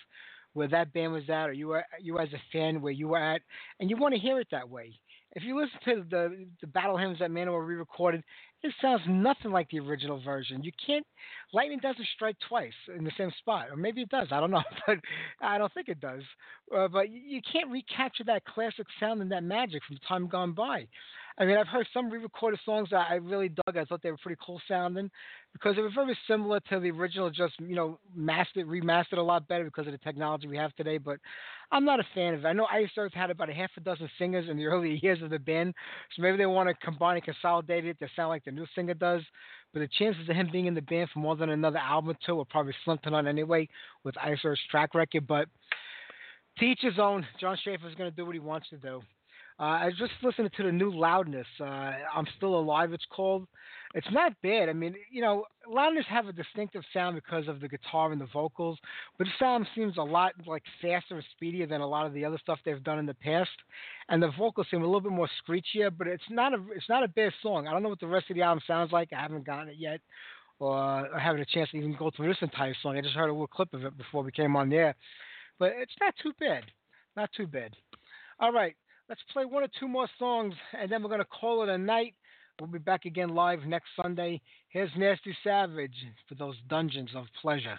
where that band was at, or you were, you as a fan where you were at, and you want to hear it that way. If you listen to the the battle hymns that Manowar re-recorded, it sounds nothing like the original version. You can't. Lightning doesn't strike twice in the same spot, or maybe it does. I don't know, but I don't think it does. Uh, but you, you can't recapture that classic sound and that magic from the time gone by. I mean, I've heard some re-recorded songs that I really dug. I thought they were pretty cool sounding because they were very similar to the original, just you know, mastered, remastered a lot better because of the technology we have today. But I'm not a fan of it. I know Iced Earth had about a half a dozen singers in the early years of the band, so maybe they want to combine and consolidate it to sound like the new singer does. But the chances of him being in the band for more than another album or two are probably slim to none anyway with Iced Earth's track record. But to each his own. Jon Schaffer's going to do what he wants to do. Uh, I was just listening to the new Loudness. Uh, I'm Still Alive, it's called. It's not bad. I mean, you know, Loudness have a distinctive sound because of the guitar and the vocals, but the sound seems a lot like faster and speedier than a lot of the other stuff they've done in the past. And the vocals seem a little bit more screechier, but it's not a it's not a bad song. I don't know what the rest of the album sounds like. I haven't gotten it yet, or uh, having a chance to even go through this entire song. I just heard a little clip of it before we came on there, but it's not too bad. Not too bad. All right. Let's play one or two more songs, and then we're going to call it a night. We'll be back again live next Sunday. Here's Nasty Savage for those dungeons of pleasure.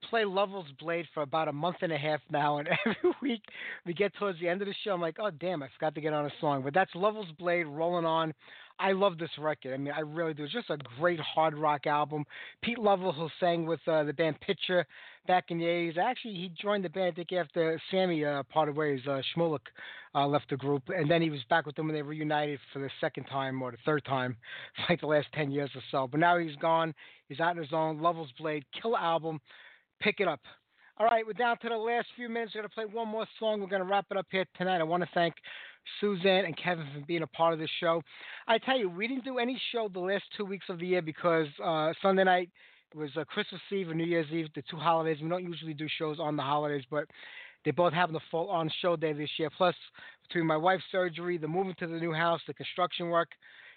to play Lovell's Blade for about a month and a half now, and every week we get towards the end of the show, I'm like, oh damn, I forgot to get on a song. But that's Lovell's Blade rolling on. I love this record. I mean, I really do. It's just a great hard rock album. Pete Lovell, who sang with uh, the band Picture back in the 80s, actually he joined the band I think after Sammy uh, parted ways. Uh, uh, left the group, and then he was back with them when they reunited for the second time or the third time, like the last 10 years or so. But now he's gone. He's out on his own. Lovell's Blade, killer album. Pick it up. All right, we're down to the last few minutes. We're going to play one more song. We're going to wrap it up here tonight. I want to thank Suzanne and Kevin for being a part of this show. I tell you, we didn't do any show the last two weeks of the year because uh, Sunday night was uh, Christmas Eve and New Year's Eve, the two holidays. We don't usually do shows on the holidays, but they both having the full on show day this year. Plus, between my wife's surgery, the moving to the new house, the construction work,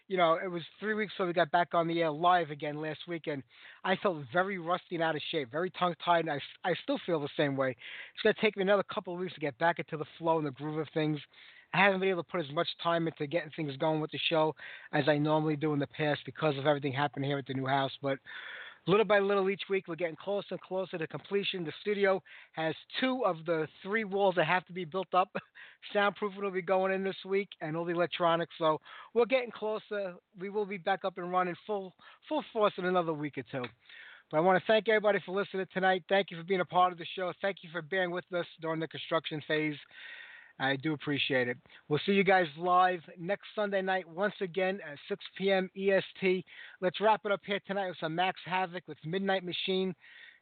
you know, it was three weeks so we got back on the air live again last weekend. I felt very rusty and out of shape, very tongue tied, and I, I still feel the same way. It's going to take me another couple of weeks to get back into the flow and the groove of things. I haven't been able to put as much time into getting things going with the show as I normally do in the past because of everything happening here at the new house. But little by little each week, we're getting closer and closer to completion. The studio has two of the three walls that have to be built up. Soundproofing will be going in this week, and all the electronics. So we're getting closer. We will be back up and running full full force in another week or two. But I want to thank everybody for listening tonight. Thank you for being a part of the show. Thank you for bearing with us during the construction phase. I do appreciate it. We'll see you guys live next Sunday night once again at 6 p.m. EST. Let's wrap it up here tonight with some Max Havoc with Midnight Machine.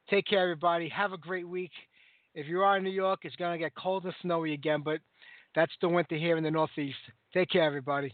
Take care, everybody. Have a great week. If you are in New York, it's going to get cold and snowy again, but that's the winter here in the Northeast. Take care, everybody.